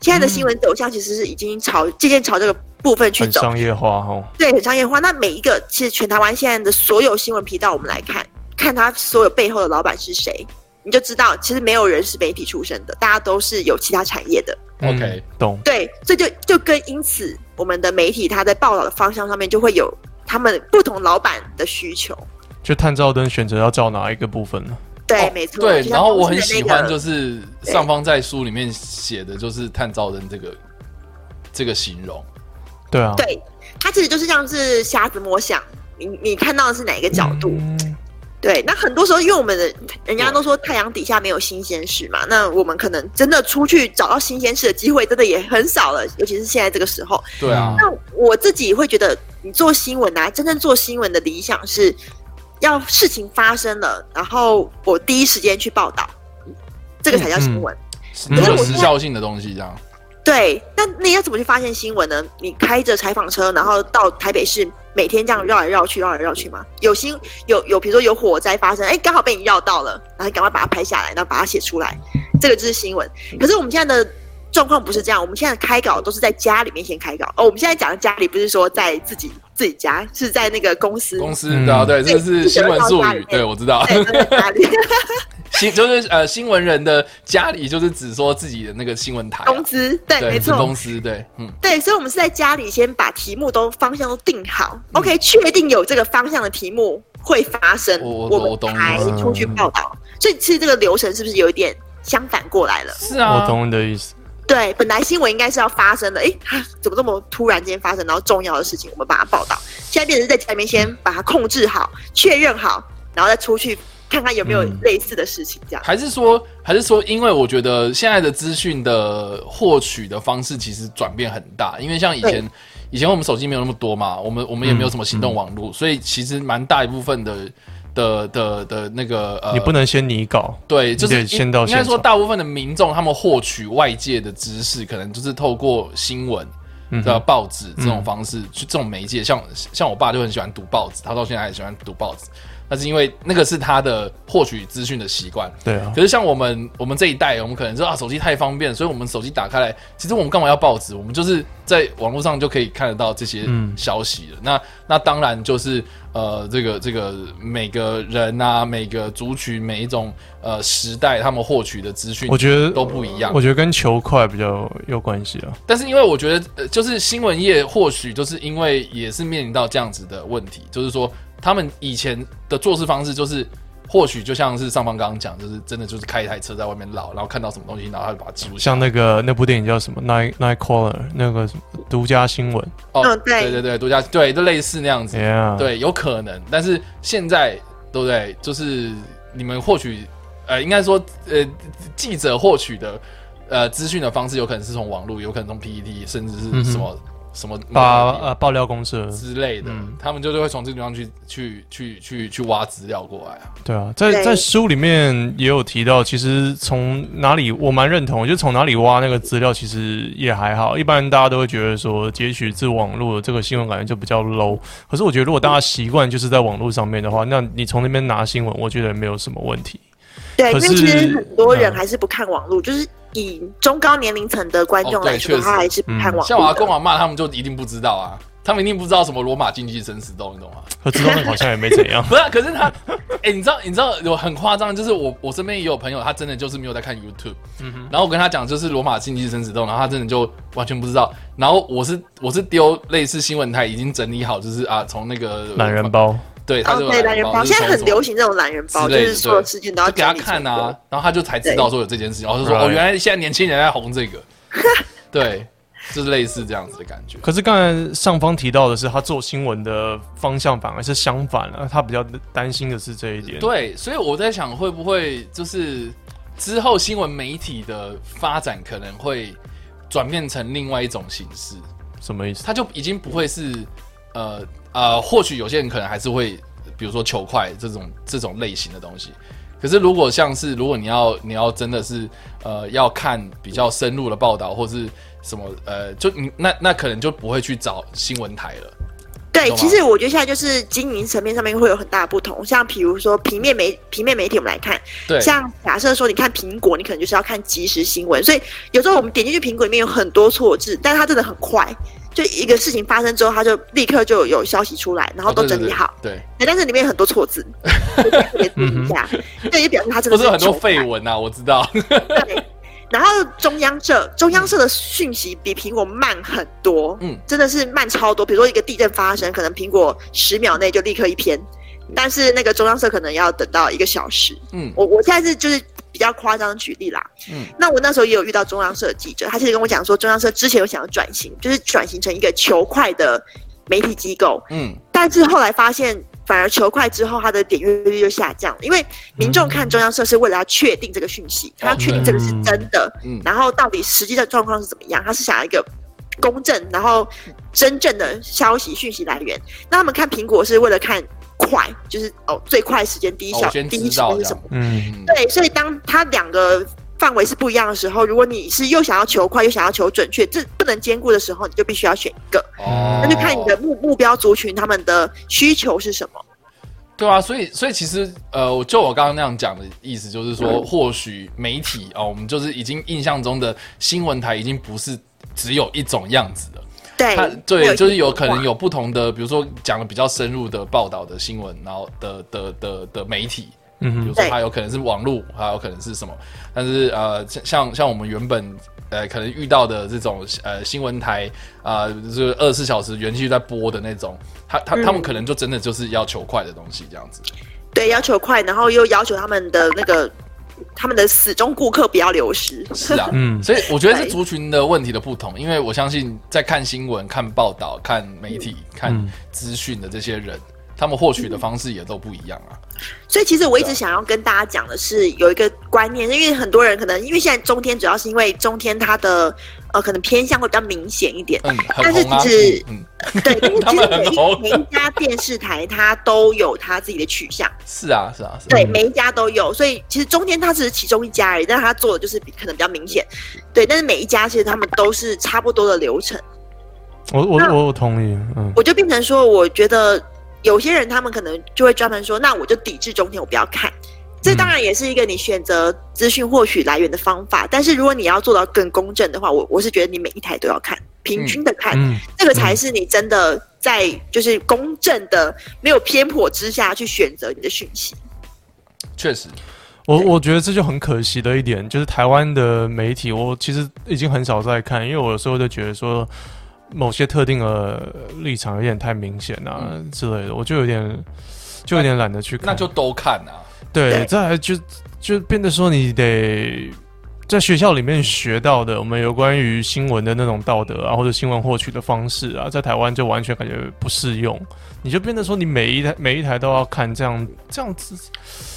现在的新闻走向其实是已经朝渐渐朝这个部分去走，很商业化哦。对，很商业化。那每一个其实全台湾现在的所有新闻频道，我们来看看他所有背后的老板是谁，你就知道其实没有人是媒体出身的，大家都是有其他产业的。OK 嗯懂。对，这就就跟因此我们的媒体它在报道的方向上面就会有他们不同老板的需求。就探照灯选择要照哪一个部分呢？对，哦没错。对，然后我很喜欢，就是上方在书里面写的，就是探照灯这个这个形容。对啊，对，它其实就是像是瞎子摸象，你你看到的是哪一个角度？嗯对，那很多时候，因为我们的人家都说太阳底下没有新鲜事嘛，那我们可能真的出去找到新鲜事的机会，真的也很少了，尤其是现在这个时候。对啊，那我自己会觉得，你做新闻啊，真正做新闻的理想是要事情发生了，然后我第一时间去报道，这个才叫新闻。你可是我有时效性的东西这样。对，那你要怎么去发现新闻呢？你开着采访车，然后到台北市，每天这样绕来绕去，绕来绕去吗？有新有有，比如说有火灾发生，哎，刚好被你绕到了，然后赶快把它拍下来，然后把它写出来，这个就是新闻。可是我们现在的状况不是这样，我们现在开稿都是在家里面先开稿。哦，我们现在讲的家里不是说在自己自己家，是在那个公司。公司嗯对啊，对，这是新闻术语，对我知道。新就是 呃，新闻人的家里就是指说自己的那个新闻台啊，公司对，没错，公司对，嗯，对，所以我们是在家里先把题目都方向都定好、o k 确定有这个方向的题目会发生，我我我才出去报道。所以其实这个流程是不是有一点相反过来了？是啊，我懂你的意思。对，本来新闻应该是要发生的，诶，它 怎么这么突然间发生？然后重要的事情我们把它报道，现在变成是在家里面先把它控制好、确认好，然后再出去看看有没有嗯。类似的事情，这样。还是说，还是说，因为我觉得现在的资讯的获取的方式其实转变很大，因为像以前，以前我们手机没有那么多嘛，我们我们也没有什么行动网络，所以其实蛮大一部分的的的的那个呃，你不能先拟稿，对，就是先到应该说，大部分的民众他们获取外界的知识，可能就是透过新闻。嗯的报纸这种方式，去这种媒介，像像我爸就很喜欢读报纸，他到现在还喜欢读报纸。那是因为那个是他的获取资讯的习惯。对啊，可是像我们我们这一代，我们可能说啊，手机太方便，所以我们手机打开来，其实我们干嘛要报纸？我们就是在网络上就可以看得到这些嗯消息了。那那当然就是呃，这个这个每个人啊，每个族群，每一种呃时代，他们获取的资讯，我觉得都不一样我。觉得跟球快比较有关系啊。但是因为我觉得，呃，就是新闻业或许就是因为也是面临到这样子的问题，就是说他们以前的做事方式就是。或许就像是上方刚刚讲，就是真的就是开一台车在外面绕，然后看到什么东西，然后他就把它记录下来。像那个那部电影叫什么《Night Night Caller》那个什么独家新闻哦，嗯对对对对，独家对，就类似那样子。对，有可能，但是现在对不对？就是你们获取，呃，应该说，呃，记者获取的呃资讯的方式，有可能是从网络，有可能从 PPT，甚至是什么、什么把呃爆料公社，之类的，嗯他们就是会从这个地方去去去去去挖资料过来啊。对啊，在在书里面也有提到，其实从哪里我蛮认同，就从哪里挖那个资料，其实也还好。一般大家都会觉得说，截取自网络的这个新闻感觉就比较 low。可是我觉得，如果大家习惯就是在网络上面的话，那你从那边拿新闻，我觉得没有什么问题。对，因可为其实是很多人嗯还是不看网络，就是以中高年龄层的观众来说，确实。他还是不看网像我阿公。阿妈他们就一定不知道啊，他们一定不知道什么罗马竞技生死斗，你懂吗？他知道那个好像也没怎样。不是啊，可是他，哎、你知道，你知道有很夸张，就是我我身边也有朋友，他真的就是没有在看 YouTube，、然后我跟他讲就是罗马竞技生死斗，然后他真的就完全不知道，然后我是我是丢类似新闻台已经整理好，就是啊从那个懒人，包，对，他哦，就对，懒人包现在很流行。行这种懒人包，就是所有事情都要就给他看啊，然后他就才知道说有这件事情，然后就说哦，原来现在年轻人在红这个，对，就是类似这样子的感觉。可是刚才上方提到的是，他做新闻的方向反而是相反了，他比较担心的是这一点。对，所以我在想，会不会就是之后新闻媒体的发展可能会转变成另外一种形式，什么意思？他就已经不会是呃呃，或许有些人可能还是会，比如说球快这种这种类型的东西。可是如果像是如果你要你要真的是呃要看比较深入的报道或是什么呃，就你那那可能就不会去找新闻台了。对，其实我觉得现在就是经营层面上面会有很大的不同。像比如说平面媒平面媒体，我们来看，对，像假设说你看苹果，你可能就是要看即时新闻，所以有时候我们点进去苹果里面有很多错字，但是它真的很快，就一个事情发生之后，他就立刻就有消息出来，然后都整理好。对，对但是里面有很多错字，特别注意一下。这也表示他真的是不是很多绯闻啊，我知道。对，然后中央社，中央社的讯息比苹果慢很多，嗯嗯，真的是慢超多。比如说一个地震发生，可能苹果十秒内就立刻一篇，但是那个中央社可能要等到一个小时。嗯我我现在是就是比较夸张的举例啦，嗯。嗯，那我那时候也有遇到中央社的记者，他其实跟我讲说，中央社之前有想要转型，就是转型成一个求快的媒体机构，嗯，但是后来发现，反而求快之后，它的点阅率就下降，因为民众看中央社是为了要确定这个讯息，他要确定这个是真的，嗯。然后到底实际的状况是怎么样，他是想要一个公正，然后真正的消息讯息来源。那他们看苹果是为了看快，就是哦最快时间第一小、哦第一知道这样时间是什么？嗯，嗯对，所以当它两个范围是不一样的时候，如果你是又想要求快又想要求准确，这不能兼顾的时候，你就必须要选一个。哦那就看你的目目标族群他们的需求是什么。对啊，所以所以其实呃，我就我刚刚那样讲的意思，就是说，或许媒体啊、我们就是已经印象中的新闻台已经不是只有一种样子了。对对，就是有可能有不同的，比如说讲的比较深入的报道的新闻，然后的的的的媒体，嗯哼，比如说对。它有可能是网络，还有可能是什么，但是呃，像像像我们原本呃可能遇到的这种呃新闻台啊，呃就是二十四小时连续在播的那种，他他他们嗯可能就真的就是要求快的东西这样子。对要求快，然后又要求他们的那个他们的死忠顾客不要流失。是啊，嗯。所以我觉得是族群的问题的不同，因为我相信在看新闻、看报道、看媒体、看嗯资讯的这些人，他们获取的方式也都不一样啊。所以其实我一直想要跟大家讲的是，有一个观念，因为很多人可能因为现在中天主要是因为中天它的呃可能偏向会比较明显一点，嗯，是红啊，其实嗯，对，但是其实 每一每一家电视台它都有它自己的取向。是啊，是啊，是啊。对，每一家都有，所以其实中天它只是其中一家而已，但是它做的就是比可能比较明显，对。但是每一家其实他们都是差不多的流程，我我我我同意，嗯我就变成说，我觉得有些人他们可能就会专门说，那我就抵制中天，我不要看。这当然也是一个你选择资讯获取来源的方法，但是如果你要做到更公正的话，我我是觉得你每一台都要看，平均的看，嗯这个才是你真的在就是公正的、没有偏颇之下去选择你的讯息。确实，我我觉得这就很可惜的一点，就是台湾的媒体，我其实已经很少在看，因为我有时候就觉得说某些特定的立场有点太明显啊、之类的，我就有点就有点懒得去看。那就都看啊。对，对再来就就变得说你得在学校里面学到的，我们有关于新闻的那种道德啊，或者新闻获取的方式啊，在台湾就完全感觉不适用。你就变得说你每一台每一台都要看，这样这样子，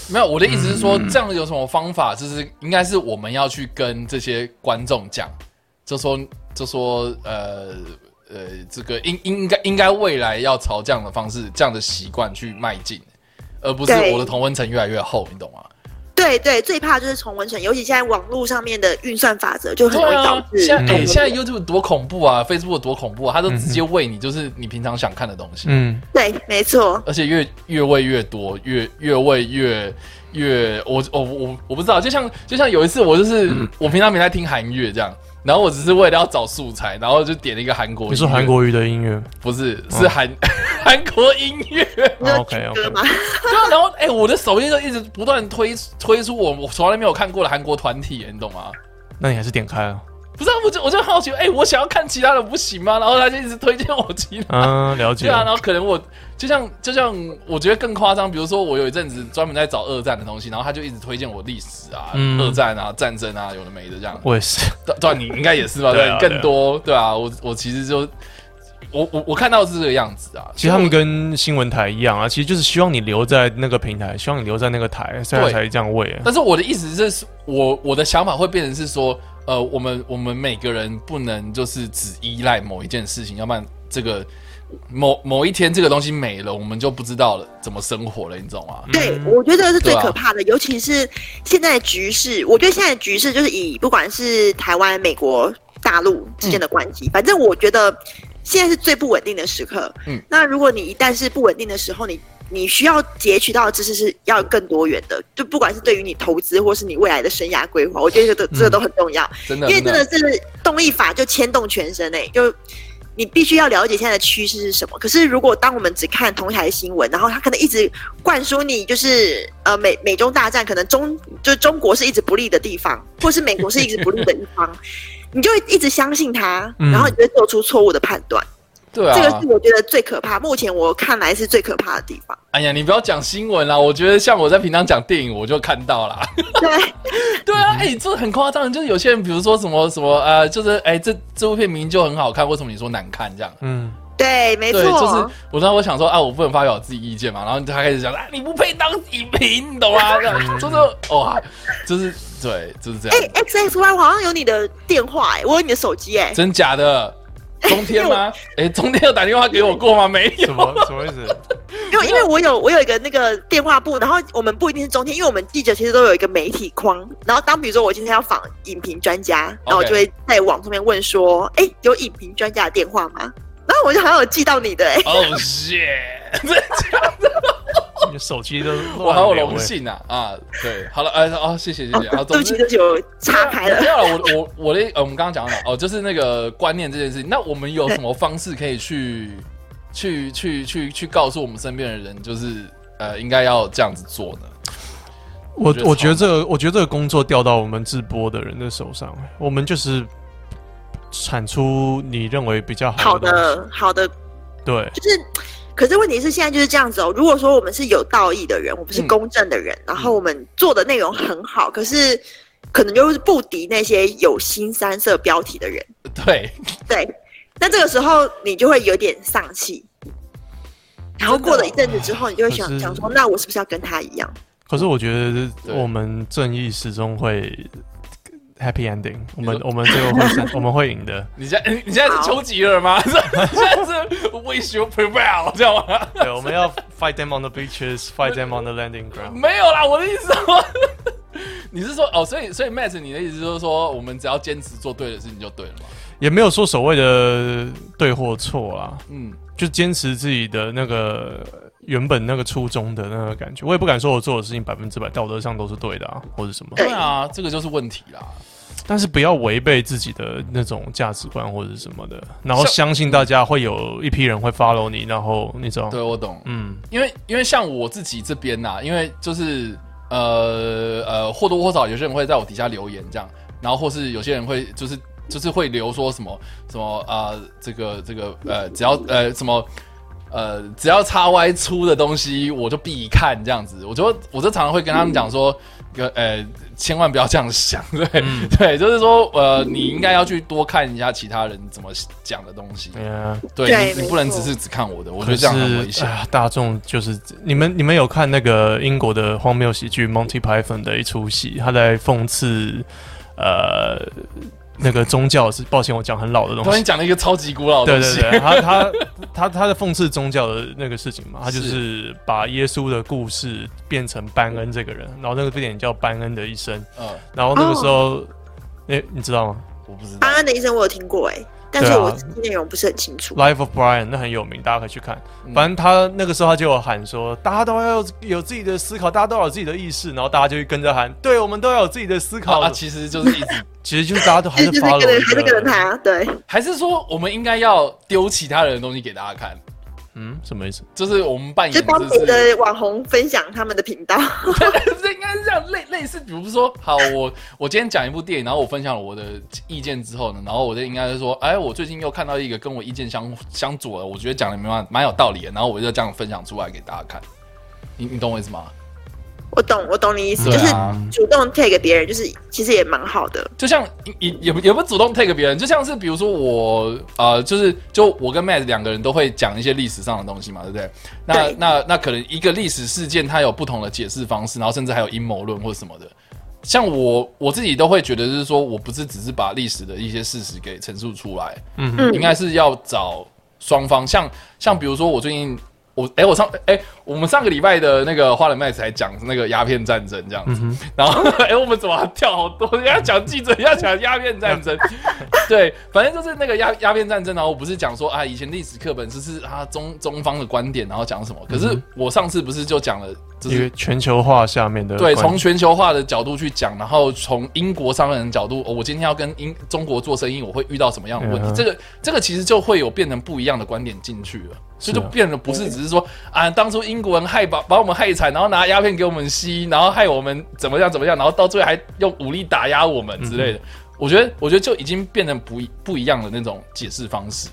没有，我的意思是说，嗯这样有什么方法？就是应该是我们要去跟这些观众讲，就说就说呃呃，这个应应该应该未来要朝这样的方式、这样的习惯去迈进，而不是我的同温层越来越厚，你懂吗？对对，最怕就是重温层，尤其现在网络上面的运算法则就很容易导致现在、现在 YouTube 多恐怖啊，Facebook 多恐怖啊，它都直接喂你就是你平常想看的东西，嗯，对，没错，而且越越喂越多，越越喂越越我我我我不知道，就像就像有一次我就是、嗯。我平常没在听韩乐这样，然后我只是为了要找素材，然后就点了一个韩国音，你说韩国语的音乐不是是韩韩、国音乐，你说 OK，OK 军歌吗？对啊，然后哎、我的首页就一直不断推推出我我从来没有看过的韩国团体，你懂吗？那你还是点开啊？不是、啊，我就我就好奇，哎、我想要看其他的不行吗？然后他就一直推荐我其他嗯，了解对。啊，然后可能我就像就像我觉得更夸张，比如说我有一阵子专门在找二战的东西，然后他就一直推荐我历史啊、嗯二战啊、战争啊，有的没的这样。我也是，对对啊，你应该也是吧？对，对啊更多对啊，我我其实就我我我看到是这个样子啊。其实他们跟新闻台一样啊，其实就是希望你留在那个平台，希望你留在那个台，所以才这样喂。但是我的意思是，我我的想法会变成是说，呃，我们我们每个人不能就是只依赖某一件事情，要不然这个某某一天这个东西没了，我们就不知道了怎么生活了，你懂吗？对，我觉得是最可怕的，尤其是现在的局势。我觉得现在的局势就是以不管是台湾、美国、大陆之间的关系，反正我觉得现在是最不稳定的时刻。嗯嗯，那如果你一旦是不稳定的时候，你你需要截取到的知识是要更多元的，就不管是对于你投资或是你未来的生涯规划，我觉得这个这个都很重要。真的，因为真的是动力法就牵动全身诶、就你必须要了解现在的趋势是什么。可是如果当我们只看同一台新闻，然后他可能一直灌输你就是呃美美中大战，可能中就是中国是一直不利的地方，或是美国是一直不利的一方，你就会一直相信他，嗯然后你就会做出错误的判断。对啊，这个是我觉得最可怕，目前我看来是最可怕的地方。哎呀，你不要讲新闻啦，我觉得像我在平常讲电影，我就看到啦。对，对啊，哎、这很夸张，就是有些人，比如说什么什么呃，就是哎、这这部片明明就很好看，为什么你说难看这样？嗯，对，没对，错，就是我当时我想说啊，我不能发表自己意见嘛，然后他开始讲啊，你不配当影评，你懂吗？这样就是哇，就是对，就是这样，哎，X X Y 我好像有你的电话哎、我有你的手机哎、真假的？中天吗？哎、中天有打电话给我过吗？没有什。么什么意思？因 为因为我有我有一个那个电话簿，然后我们不一定是中天，因为我们记者其实都有一个媒体框，然后当比如说我今天要访影评专家，然后我就会在网上面问说，哎、有影评专家的电话吗？然后我就好像有记到你的、哎，哦、shit！你的手机都我好。荣幸啊啊！对，好了，哎、哦，谢谢谢谢。好，哦对不起总之对不起，我岔开了没。有了，我我我的呃，我们刚刚讲到哦，就是那个观念这件事情。那我们有什么方式可以去去去去去告诉我们身边的人，就是呃，应该要这样子做呢？我我觉得这个，我觉得这个工作掉到我们直播的人的手上，我们就是产出你认为比较好。的好的，对，就是。可是问题是，现在就是这样子哦。如果说我们是有道义的人，我们是嗯公正的人，然后我们做的内容很好，可是可能就是不敌那些有新三色标题的人。对，对，那这个时候你就会有点丧气，然后过了一阵子之后，你就会想想说，那我是不是要跟他一样？可是我觉得我们正义始终会 happy ending，我们我们最后会胜 我们会赢的。你现在你现在是丘吉尔吗？是现在是 wish you prevail 知道吗？对，我们要 fight them on the beaches，fight them on the landing ground。没有啦，我的意思是说，你是说哦，所以所以 Matt，你的意思就是说，我们只要坚持做对的事情就对了嘛？也没有说所谓的对或错啦，嗯，就坚持自己的那个原本那个初衷的那个感觉。我也不敢说我做的事情百分之百道德上都是对的啊，或者什么，对对啊，这个就是问题啦。但是不要违背自己的那种价值观或者什么的，然后相信大家会有一批人会 follow 你，然后你知道，对，我懂。嗯，因为因为像我自己这边呐、因为就是呃呃或多或少有些人会在我底下留言这样，然后或是有些人会就是就是会留说什么什么啊、呃这个这个呃只要呃什么。呃，只要叉 Y 出的东西，我就必看这样子。我就我就常常会跟他们讲说，呃呃，千万不要这样想，对、对，就是说，呃，你应该要去多看一下其他人怎么讲的东西。对啊。对对你，你不能只是只看我的，我觉得这样很是危险。啊，大众就是你们，你们有看那个英国的荒谬喜剧 Monty Python 的一出戏，他在讽刺呃那个宗教是，抱歉，我讲很老的东西。突然。讲了一个超级古老的东西，对对对，他 他他他的讽刺宗教的那个事情嘛，他就是把耶稣的故事变成班恩这个人，然后那个电影叫《班恩的一生》，嗯，然后那个时候，哎、你知道吗？我不知道。班恩的一生我有听过哎、但是我内容不是很清楚。？Life of Brian 那很有名，大家可以去看。嗯反正他那个时候他就有喊说，大家都要有有自己的思考，大家都要有自己的意识，然后大家就会跟着喊，对我们都要有自己的思考。啊，其实就是一直，其实就是大家都还是 就是 follow 跟着还是跟着他，对，还是说我们应该要丢其他人的东西给大家看，嗯，什么意思？就是我们扮演就帮别，的网红分享他们的频道。这应该是这样类类似，比如说，好，我 我今天讲一部电影，然后我分享了我的意见之后呢，然后我就应该是说，哎，我最近又看到一个跟我意见相相左的，我觉得讲的蛮蛮有道理的，然后我就这样分享出来给大家看。你你懂我意思吗？我懂，我懂你意思，对就是啊主动 take 别人，就是其实也蛮好的。就像也也不也不主动 take 别人，就像是比如说我呃，就是就我跟 Matt 两个人都会讲一些历史上的东西嘛，对不对？那对那那可能一个历史事件它有不同的解释方式，然后甚至还有阴谋论或什么的。像我我自己都会觉得，就是说我不是只是把历史的一些事实给陈述出来，嗯嗯应该是要找双方，像像比如说我最近我哎、我上哎、我们上个礼拜的那个花人麦才讲那个鸦片战争这样子，然后 哎、我们怎么跳好多？人家讲记者，要讲鸦片战争，对，反正就是那个鸦鸦片战争，然后我不是讲说啊，以前历史课本就是啊中中方的观点，然后讲什么，可是我上次不是就讲了，就是全球化下面的对，从全球化的角度去讲，然后从英国商人的角度，哦、我今天要跟英中国做生意，我会遇到什么样的问题？嗯这个这个其实就会有变成不一样的观点进去了，所以就啊变得不是只是说啊，当初英国人害把把我们害惨，然后拿鸦片给我们吸，然后害我们怎么样怎么样，然后到最后还用武力打压我们之类的。我觉得，我觉得就已经变成不不一样的那种解释方式，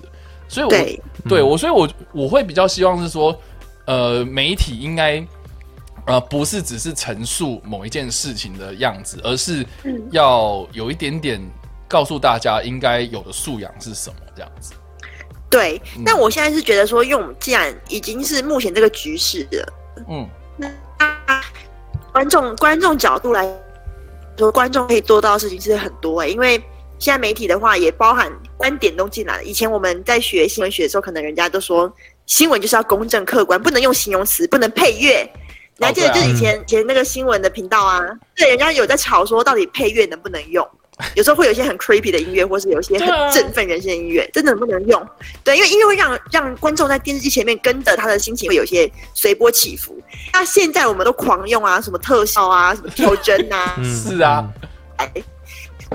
所以我对，对我，所以我我会比较希望是说，呃，媒体应该呃不是只是陈述某一件事情的样子，而是嗯。要有一点点告诉大家应该有的素养是什么这样子。对嗯。但我现在是觉得说，因为我们既然已经是目前这个局势了，嗯，那观众观众角度来说，观众可以做到的事情是很多诶、因为现在媒体的话也包含观点都进来了。以前我们在学新闻学的时候，可能人家都说新闻就是要公正客观，不能用形容词，不能配乐。你还记得就是以前、以前那个新闻的频道啊，对，人家有在吵说到底配乐能不能用。有时候会有一些很 creepy 的音乐，或是有一些很振奋人心的音乐，真的能不能用？对，因为音乐会让让观众在电视机前面跟着他的心情会有一些随波起伏。那现在我们都狂用啊，什么特效啊，什么调帧啊，嗯是啊，哎，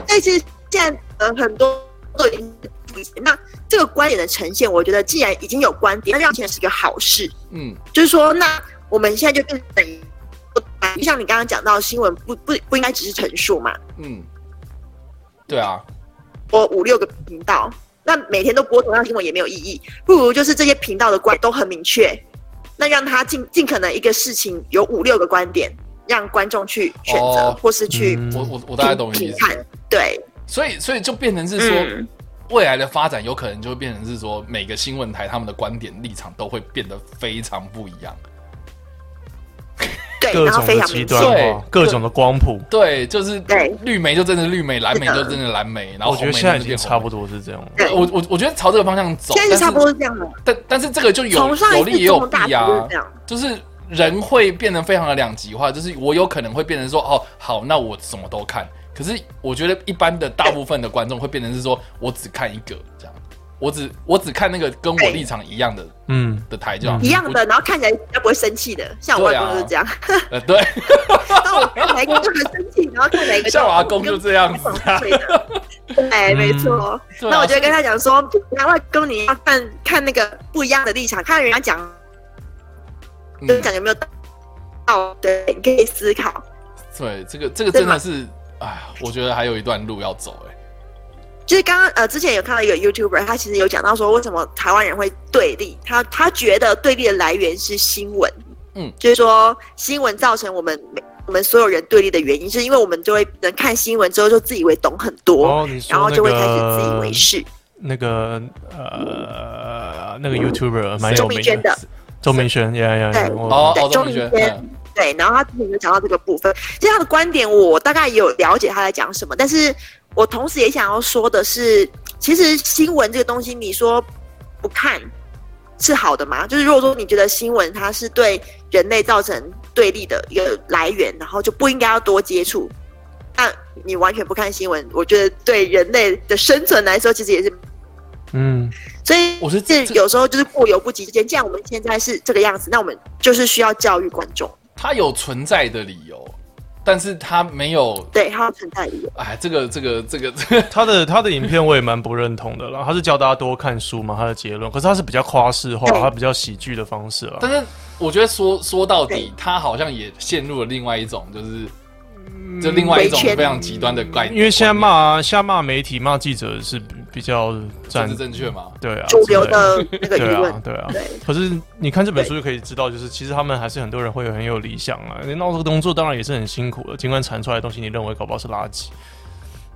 但是现在呃很多都已经那这个观点的呈现，我觉得既然已经有观点，那让前是一个好事。嗯，就是说，那我们现在就变成，就像你刚刚讲到，新闻不不不应该只是陈述嘛，嗯，对啊，播五六个频道，那每天都播同样新闻也没有意义，不如就是这些频道的观都很明确，那让他尽尽可能一个事情有五六个观点，让观众去选择、哦或是去嗯我我我大概懂你意思。看，对，所以所以就变成是说，嗯未来的发展有可能就会变成是说，每个新闻台他们的观点立场都会变得非常不一样。对，各然后种的极端对化，各种的光谱。对，就是对。绿莓就真的绿莓，蓝莓就真的蓝莓，然后我觉得现在已经差不多是这样了。对。我我我觉得朝这个方向走，现在差不但是多是这样的。但但是这个就有有利也有弊啊。就是人会变得非常的两极化，就是我有可能会变成说，哦，好，那我什么都看，可是我觉得一般的大部分的观众会变成是说，我只看一个这样，我只我只看那个跟我立场一样的嗯，的台就好，一样的，然后看起来比较不会生气的，像我外公就是这样。呃，对，那我看哪一个就很生气，然后看哪一个像我阿公就这样子啊。对的，哎，没错。那我就跟他讲说，那外公你要看看那个不一样的立场，看人家讲，嗯。就讲有没有到，对，你可以思考。对，这个这个真的是，哎，我觉得还有一段路要走，哎，就是刚刚呃，之前有看到一个 YouTuber，他其实有讲到说，为什么台湾人会对立？他他觉得对立的来源是新闻，嗯。就是说新闻造成我们每我们所有人对立的原因，是因为我们就会能看新闻之后就自以为懂很多，然后就会开始自以为是。那个呃，那个 YouTuber 蛮周有名明轩的，周明轩，呀呀呀，对。我哦周明轩，对，然后他之前就讲到这个部分，其实他的观点我大概也有了解他在讲什么，但是我同时也想要说的是，其实新闻这个东西，你说不看是好的吗？就是如果说你觉得新闻它是对人类造成对立的一个来源，然后就不应该要多接触，那你完全不看新闻，我觉得对人类的生存来说，其实也是嗯，所以我是这这有时候就是过犹不及之间。既然我们现在是这个样子，那我们就是需要教育观众，他有存在的理由，但是他没有，对他存在理由。哎，这个这个这个这个，他的他的影片我也蛮不认同的啦，他是教大家多看书嘛，他的结论，可是他是比较夸饰化，他比较喜剧的方式啊。但是我觉得说说到底，他好像也陷入了另外一种，就是就另外一种非常极端的概念，因为现在骂现在骂媒体骂记者是比比较政站治正确嘛，对啊主流的那个舆论对啊，对。啊。对可是你看这本书就可以知道，就是其实他们还是很多人会有很有理想啊。闹这个工作当然也是很辛苦的，尽管产出来的东西你认为搞不好是垃圾，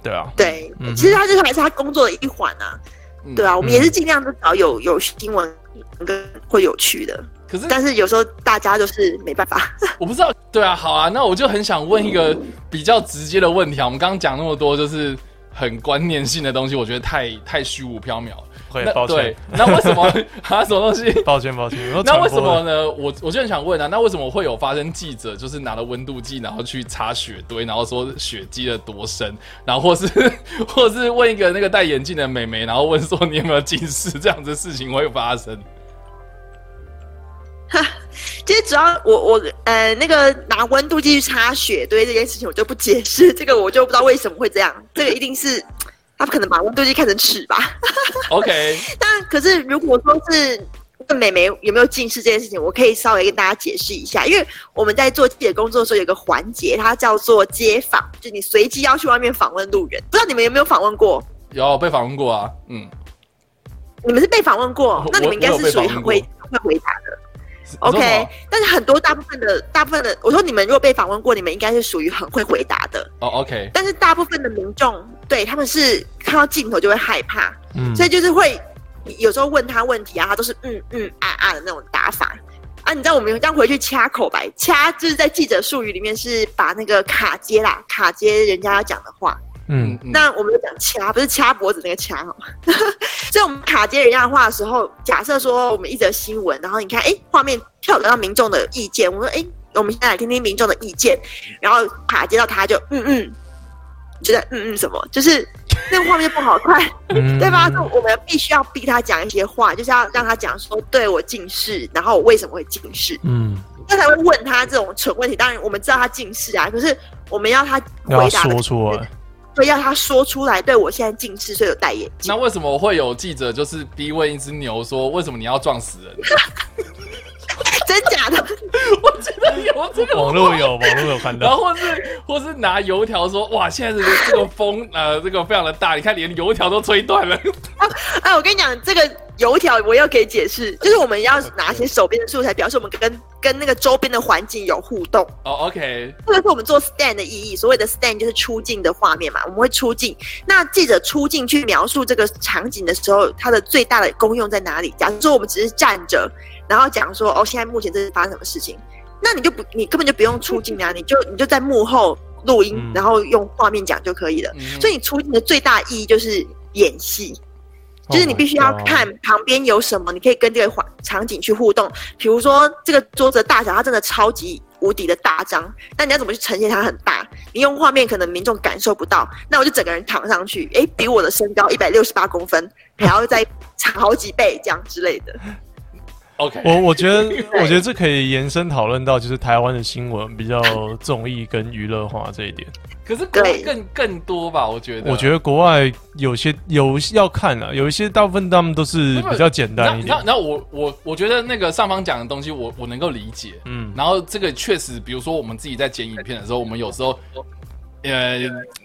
对啊，对嗯，其实他就是还是他工作的一环啊，嗯。对啊，我们也是尽量至少有有新闻跟会有趣的，可是但是有时候大家就是没办法。我不知道，对啊，好啊，那我就很想问一个比较直接的问题啊。我们刚刚讲那么多，就是很观念性的东西，我觉得太太虚无缥缈了。会抱歉，，那为什么 啊？什么东西？抱歉，抱歉。那为什？么呢？我我就很想问啊，那为什么会有发生记者就是拿了温度计，然后去查雪堆，然后说血积了多深，然后或是 或是问一个那个戴眼镜的美眉，然后问说你有没有近视，这样子事情会发生？其实主要我我呃那个拿温度计去擦雪堆这件事情，我就不解释，这个我就不知道为什么会这样，这个一定是他不可能把温度计看成尺吧。OK，那可是如果说是问美眉有没有近视这件事情，我可以稍微跟大家解释一下，因为我们在做记者工作的时候有个环节，它叫做街访，就你随机要去外面访问路人。不知道你们有没有访问过？有被访问过啊，嗯，你们是被访问过，那你们应该是属于很会很会回答的。OK，但是很多大部分的大部分的，我说你们如果被访问过，你们应该是属于很会回答的。哦，OK，但是大部分的民众对他们是看到镜头就会害怕，嗯所以就是会有时候问他问题啊，他都是嗯嗯啊啊的那种打法啊。你知道我们这样回去掐口白，掐就是在记者术语里面是把那个卡接啦，卡接人家要讲的话。嗯嗯，那我们就讲掐，不是掐脖子那个掐哈。所以我们卡接人家的话的时候，假设说我们一则新闻，然后你看，哎，画面跳到民众的意见，我们说，哎，我们现在来听听民众的意见，然后卡接到他就嗯嗯，觉得嗯嗯什么？就是那个画面不好看，嗯 对吧？那我们必须要逼他讲一些话，就是要让他讲说，对我近视，然后我为什么会近视，嗯，那才会问他这种蠢问题。当然，我们知道他近视啊，可是我们要他回答出来，对，要他说出来，对我现在近视，所以有戴眼镜那。为什么会有记者就是逼问一只牛说为什么你要撞死人？真假的？我觉得有 这个网络有，网络有看到，然后或是或是拿油条说，哇，现在这个这个风呃，这个非常的大，你看连油条都吹断了。哎，我跟你讲，这个油条我又可以解释，就是我们要拿些手边的素材，表示我们跟跟那个周边的环境有互动。哦，OK，这个是我们做 stand 的意义。所谓的 stand 就是出镜的画面嘛，我们会出镜。那记者出镜去描述这个场景的时候，它的最大的功用在哪里？假如说我们只是站着，然后讲说哦，现在目前这是发生什么事情，那你就不，你根本就不用出镜啊，你就你就在幕后录音，嗯然后用画面讲就可以了。嗯所以你出镜的最大意义就是演戏。就是你必须要 Oh 看旁边有什么，你可以跟这个环场景去互动。比如说这个桌子的大小，它真的超级无敌的大张，那你要怎么去呈现它很大？你用画面可能民众感受不到，那我就整个人躺上去，诶，比我的身高一百六十八公分还要再长好几倍，这样之类的。OK，我我觉得，我觉得这可以延伸讨论到，就是台湾的新闻比较综艺跟娱乐化这一点。可是国外更更多吧？我觉得，我觉得国外有些有要看啊，有一些大部分他们都是比较简单一点。然后然后我我我觉得那个上方讲的东西我，我能够理解。嗯，然后这个确实，比如说我们自己在剪影片的时候，我们有时候，呃，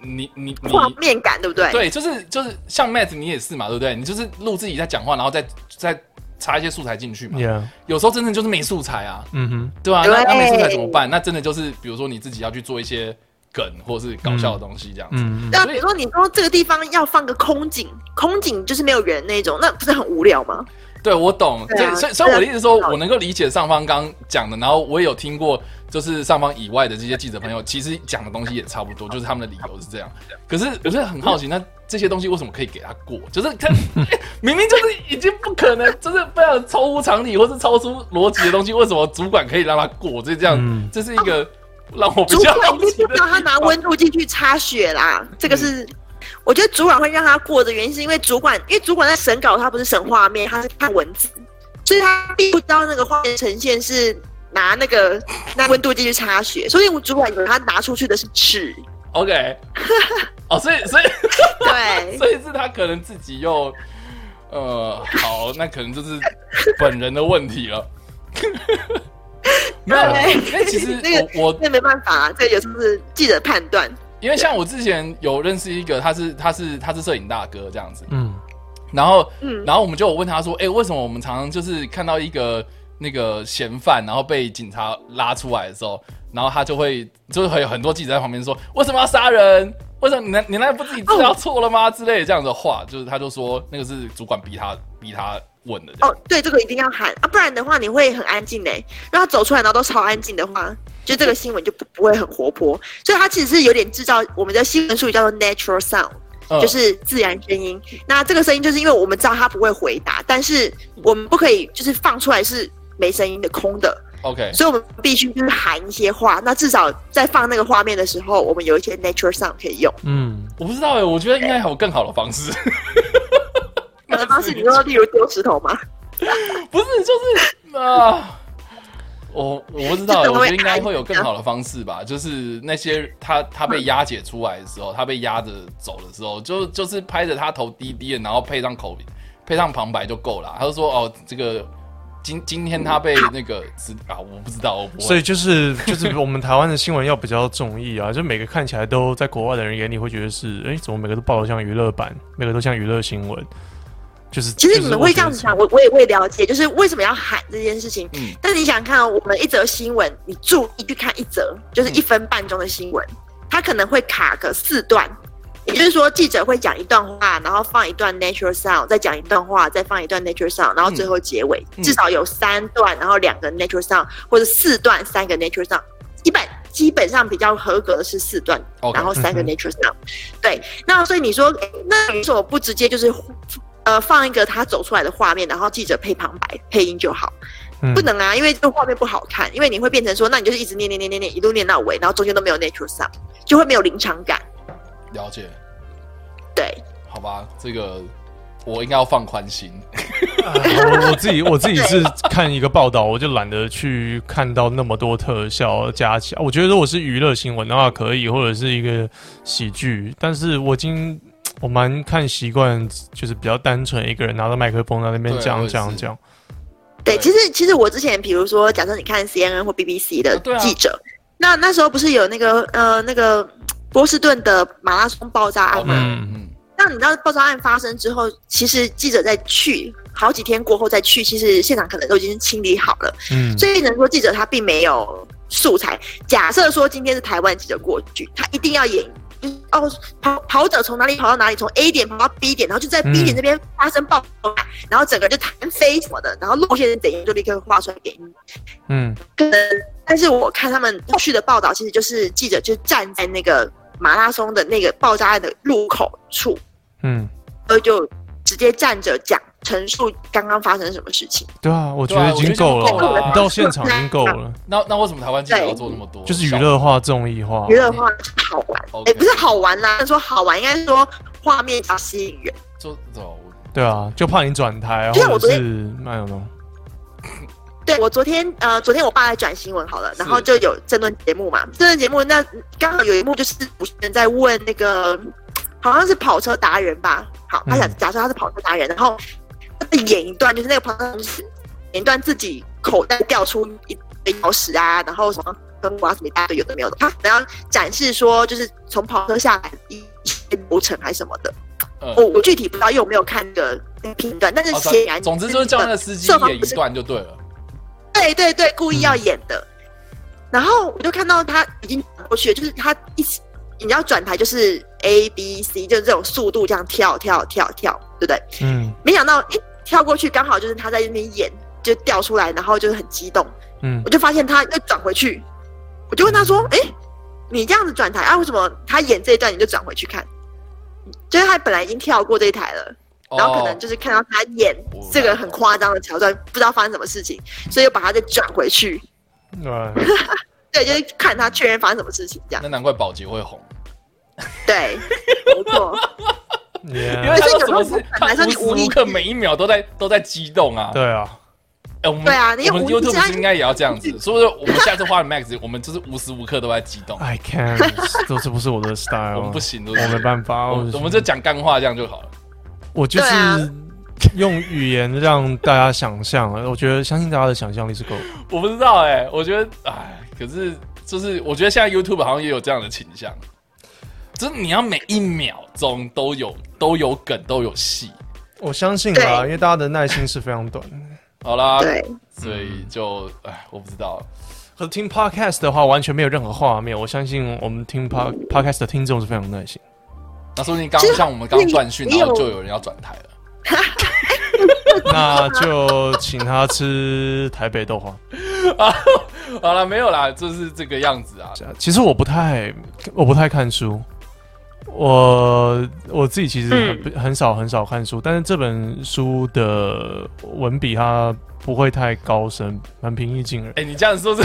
你你你画面感对不对？对，就是就是像 Matt 你也是嘛，对不对？你就是录自己在讲话，然后再再插一些素材进去嘛。Yeah，有时候真的就是没素材啊，嗯哼，对吧、那那没素材怎么办？那真的就是比如说你自己要去做一些梗或者是搞笑的东西这样子。嗯嗯对啊，比如说你说这个地方要放个空景，空景就是没有人那种，那不是很无聊吗？对，我懂。啊所以所以所以我的意思是说，我能够理解上方刚讲的，然后我也有听过，就是上方以外的这些记者朋友，其实讲的东西也差不多，就是他们的理由是这样。可是我是很好奇，那这些东西为什么可以给他过？就是他 明明就是已经不可能，就是非常超乎常理或是超出逻辑的东西，为什么主管可以让他过？这这样，嗯这是一个让我比较主管好奇的一定不让他拿温度进去擦血啦，这个是。我觉得主管会让他过的原因，是因为主管，因为主管在审稿，他不是审画面，他是看文字，所以他并不知道那个画面呈现是拿那个那温度计去擦血，所以我主管以为他拿出去的是尺，OK。哦，所以所以对，所以是他可能自己又，呃，好，那可能就是本人的问题了。没有，对。因为其实那个我我那没办法、这有时候是记者判断。因为像我之前有认识一个，他是他是他是摄影大哥这样子，嗯。然后嗯。然后我们就有问他说，哎、为什么我们常常就是看到一个那个嫌犯，然后被警察拉出来的时候，然后他就会就是会有很多记者在旁边说，为什么要杀人？为什么你难你难道不自己知道错了吗？之类的这样的话，就是他就说那个是主管逼他逼他问的。哦，对，这个一定要喊啊，不然的话你会很安静嘞。让他走出来，然后都超安静的话，就这个新闻就不不会很活泼。所以他其实是有点制造我们的新闻术语叫做 natural sound，、嗯就是自然声音。那这个声音就是因为我们知道他不会回答，但是我们不可以就是放出来是没声音的空的，OK，所以我们必须就是喊一些话。那至少在放那个画面的时候，我们有一些 natural sound 可以用。嗯，我不知道哎，我觉得应该还有更好的方式。可能方式你说，例如丢石头吗？不是，就是啊、我我不知道我觉得应该会有更好的方式吧。就是那些他他被押解出来的时候，他被押着走的时候，就就是拍着他头低低的，然后配上口配上旁白就够了。他就说哦，这个今今天他被那个是啊，我不知道，我不会。所以就是就是我们台湾的新闻要比较中意啊，就每个看起来都在国外的人眼里会觉得是，哎、怎么每个都报的像娱乐版，每个都像娱乐新闻，就是其实你们会这样子想，我我也会了解，就是为什么要喊这件事情。嗯但是你想想看、哦，我们一则新闻，你注意去看一则，就是一分半钟的新闻，它可能会卡个四段，也就是说记者会讲一段话，然后放一段 natural sound，再讲一段话，再放一段 natural sound，然后最后结尾，嗯至少有三段，然后两个 natural sound，或者四段三个 natural sound。基本基本上比较合格的是四段然后三个 natural sound。对，那所以你说，那为什么不直接就是呃放一个他走出来的画面，然后记者配旁白配音就好？嗯不能啊，因为这个画面不好看，因为你会变成说，那你就是一直念念念念念，一路念到尾，然后中间都没有 natural sound，就会没有临场感。了解，对，好吧，这个我应该要放宽心。我我自己我自己是看一个报道，我就懒得去看到那么多特效加起来。我觉得如果是娱乐新闻的话可以，或者是一个喜剧，但是我已经 我蛮看习惯，就是比较单纯一个人拿着麦克风在那边讲讲讲。对，其实其实我之前比如说，假设你看 CNN 或 BBC 的记者，那那时候不是有那个呃那个波士顿的马拉松爆炸案嘛？嗯嗯，那你知道爆炸案发生之后，其实记者在去好几天过后再去，其实现场可能都已经清理好了。嗯，所以能说记者他并没有素材。假设说今天是台湾记者过去，他一定要演。哦，跑跑者从哪里跑到哪里，从 A 点跑到 B 点，然后就在 B 点嗯这边发生爆炸，然后整个就弹飞什么的，然后路线是怎样就立刻画出来给你。嗯可能，但是我看他们后续的报道，其实就是记者就站在那个马拉松的那个爆炸案的入口处，嗯然后就直接站着讲陈述刚刚发生什么事情。对啊，我觉得已经够了你到现场已经够了，那那为什么台湾记者要做那么多？就是娱乐化、综艺化娱。乐化好玩，哎、不是好玩啦，说好玩，应该是说画面比较吸引人。就走。对啊，就怕你转台，就像我昨天或者是那种东。对我昨天呃，昨天我爸在转新闻好了，然后就有争论节目嘛，争论节目那刚好有一幕就是主持人在问那个好像是跑车达人吧，好，他想嗯。假设他是跑车达人，然后他在演一段就是那个跑车达人就是演一段自己口袋掉出一堆钥匙啊，然后什么跟瓜什么一大堆有的没有的，他可能要展示说就是从跑车下来一些流程还是什么的，嗯。我我具体不知道，因为我没有看那个那个片段，但是哦显然、总之就是叫那个司机演一段就对了。对对对，故意嗯要演的。然后我就看到他已经转过去，就是他一起，你要转台就是 A B C，就是这种速度这样跳跳跳跳，对不对？嗯没想到一跳过去，刚好就是他在那边演，就掉出来，然后就是很激动，嗯我就发现他又转回去，我就问他说：“哎，你这样子转台啊？为什么他演这一段你就转回去看？”就是他本来已经跳过这一台了，然后可能哦就是看到他演我这个很夸张的桥段，不知道发生什么事情，所以又把他再转回去。对 对，就是看他确认发生什么事情，这样。那难怪保洁会红，对，没错，因为 yeah, 他说什么事，他晚上无时你无刻每一秒都在都在激动啊。对啊，哎，我们对啊你我们 YouTube 应该也要这样子，所以说我们下次画的 Max，我们就是无时无刻都在激动，I can，都是不是我的 style，我们不行，我没办法，我我们就讲干话这样就好了。我就是用语言让大家想象，我觉得相信大家的想象力是够的。我不知道哎，我觉得哎，可是就是我觉得现在 YouTube 好像也有这样的倾向，就是你要每一秒钟都有都有梗都有戏。我相信啊，因为大家的耐心是非常短的。好啦，对，所以就哎，我不知道，可是听 podcast 的话，完全没有任何画面。我相信我们听 pod podcast 的听众是非常耐心。那说不定刚像我们刚断讯，你有然后就有人要转台了。那就请他吃台北豆花。好了，没有啦，就是这个样子啊。其实我不太，我不太看书。我我自己其实很、很少很少看书，但是这本书的文笔它不会太高深，蛮平易近人。哎、你这样说是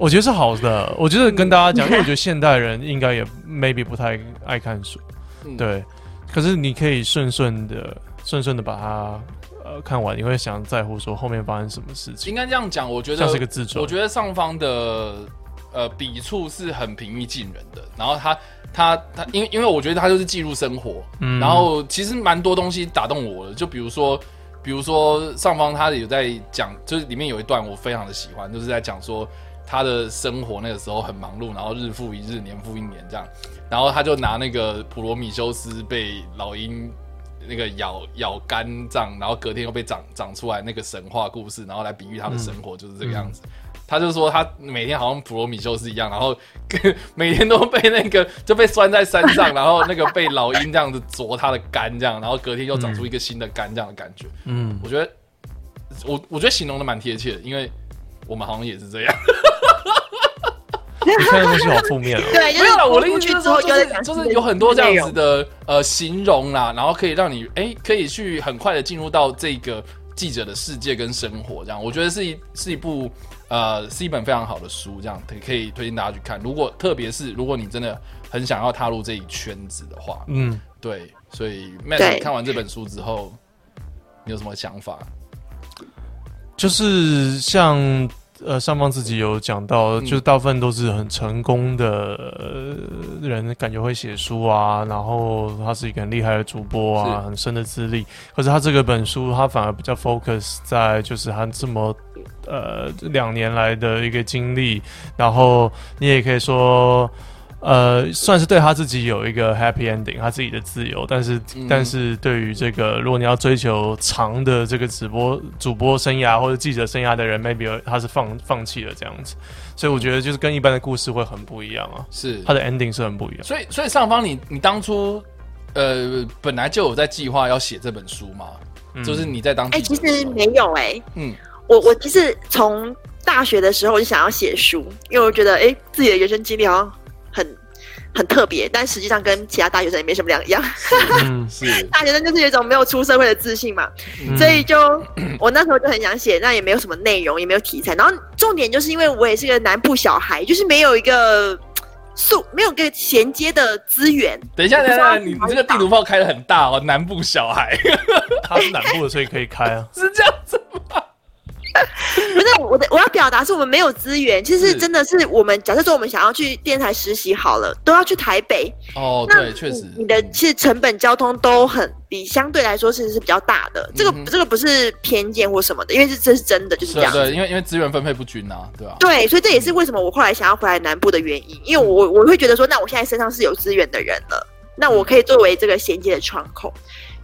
我觉得是好的。我觉得跟大家讲，因为我觉得现代人应该也 maybe 不太爱看书，嗯对。可是你可以顺顺的、顺顺的把它呃看完，你会想在乎说后面发生什么事情应，该这样讲。我觉得像是一个自传。我觉得上方的呃笔触是很平易近人的，然后他他他，因为因为我觉得他就是记录生活，嗯然后其实蛮多东西打动我的，就比如说。比如说上方他有在讲，就是里面有一段我非常的喜欢，就是在讲说他的生活那个时候很忙碌，然后日复一日，年复一年这样，然后他就拿那个普罗米修斯被老鹰那个咬咬肝脏，然后隔天又被长长出来那个神话故事，然后来比喻他的生活就是这个样子。他就说他每天好像普罗米修斯一样，然后每天都被那个就被拴在山上，然后那个被老鹰这样子啄他的肝，这样，然后隔天又长出一个新的肝这样的感觉。嗯，我觉得我我觉得形容的蛮贴切的，因为我们好像也是这样。你看的东西好负面哦。对，就没有啦，是我的意出去之后思是说，就是就是有很多这样子的呃形容啦，然后可以让你哎、可以去很快的进入到这个记者的世界跟生活，这样我觉得是一是一部呃是一本非常好的书，这样可以可以推荐大家去看。如果特别是如果你真的很想要踏入这一圈子的话，嗯，对，所以 Matt 看完这本书之后，你有什么想法？就是像呃上方自己有讲到，嗯就是大部分都是很成功的呃人，感觉会写书啊，然后他是一个很厉害的主播啊，很深的资历。可是他这个本书，他反而比较 focus 在就是他这么呃两年来的一个经历，然后你也可以说。呃，算是对他自己有一个 happy ending，他自己的自由，但是、嗯。但是对于这个，如果你要追求长的这个直播主播生涯或者记者生涯的人，maybe 他是放放弃了这样子，所以我觉得就是跟一般的故事会很不一样啊，是。他的 ending 是很不一样。所以，所以上方你你当初呃本来就有在计划要写这本书嘛？嗯。就是你在当哎、其实没有哎、嗯。我我其实从大学的时候我就想要写书，因为我觉得哎、自己的人生经历好像很很特别，但实际上跟其他大学生也没什么两样。嗯是，大学生就是有一种没有出社会的自信嘛，嗯所以就我那时候就很想写，那也没有什么内容，也没有题材。然后重点就是因为我也是个南部小孩，就是没有一个素，没有个衔接的资源。等一下，等一下，你这个地图炮开的很大哦，南部小孩他是南部的，所以可以开啊。是这样子吗？不是我的，我要表达是我们没有资源。其实是真的是我们，假设说我们想要去电台实习好了，都要去台北。哦，那对，确实你，的其实成本交通都很比相对来说其实是比较大的。这个、嗯这个不是偏见或什么的，因为是这是真的，就是这样。对对，因为因为资源分配不均啊，对啊？对，所以这也是为什么我后来想要回来南部的原因，因为我我会觉得说，那我现在身上是有资源的人了，那我可以作为这个衔接的窗口，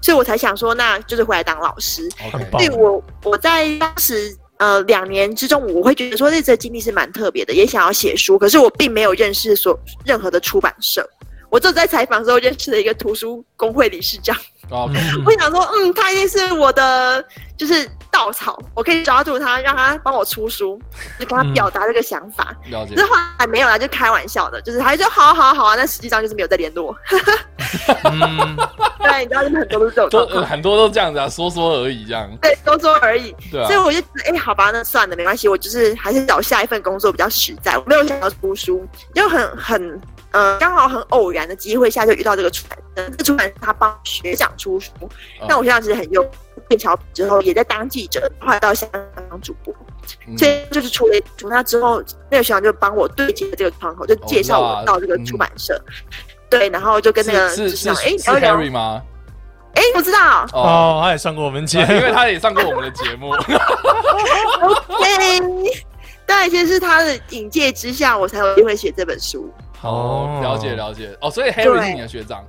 所以我才想说，那就是回来当老师。所以我我在当时呃两年之中，我会觉得说这次经历是蛮特别的，也想要写书，可是我并没有认识所任何的出版社。我只有在采访的时候认识了一个图书工会理事长 我想说，嗯，他一定是我的就是稻草，我可以抓住他，让他帮我出书，就跟他表达这个想法。了解可是。后来没有啦，就开玩笑的，就是他就说好啊好啊好啊，但实际上就是没有再联络。嗯，对，你知道，就是很多都是这种很多都这样子啊，说说而已，这样对，说说而已。对啊所以。我就觉得，哎、好吧，那算了，没关系，我就是还是找下一份工作比较实在。我没有想要出书，就很很呃，刚好很偶然的机会下就遇到这个出版社，这个出版社他帮学长出书，嗯那我学长其实很优，变桥之后也在当记者，后来到香港当主播，嗯所以就是出了从那之后，那个学长就帮我对接这个窗口，就介绍我到这个出版社。对，然后就跟那个是是哎是是聊一聊，Harry 吗？哎，我知道哦，哦，他也上过我们节因，为他也上过我们的节目。，OK，对，其实是他的引介之下，我才有机会写这本书。好哦，了解了解。哦，所以 Harry 是你的学长。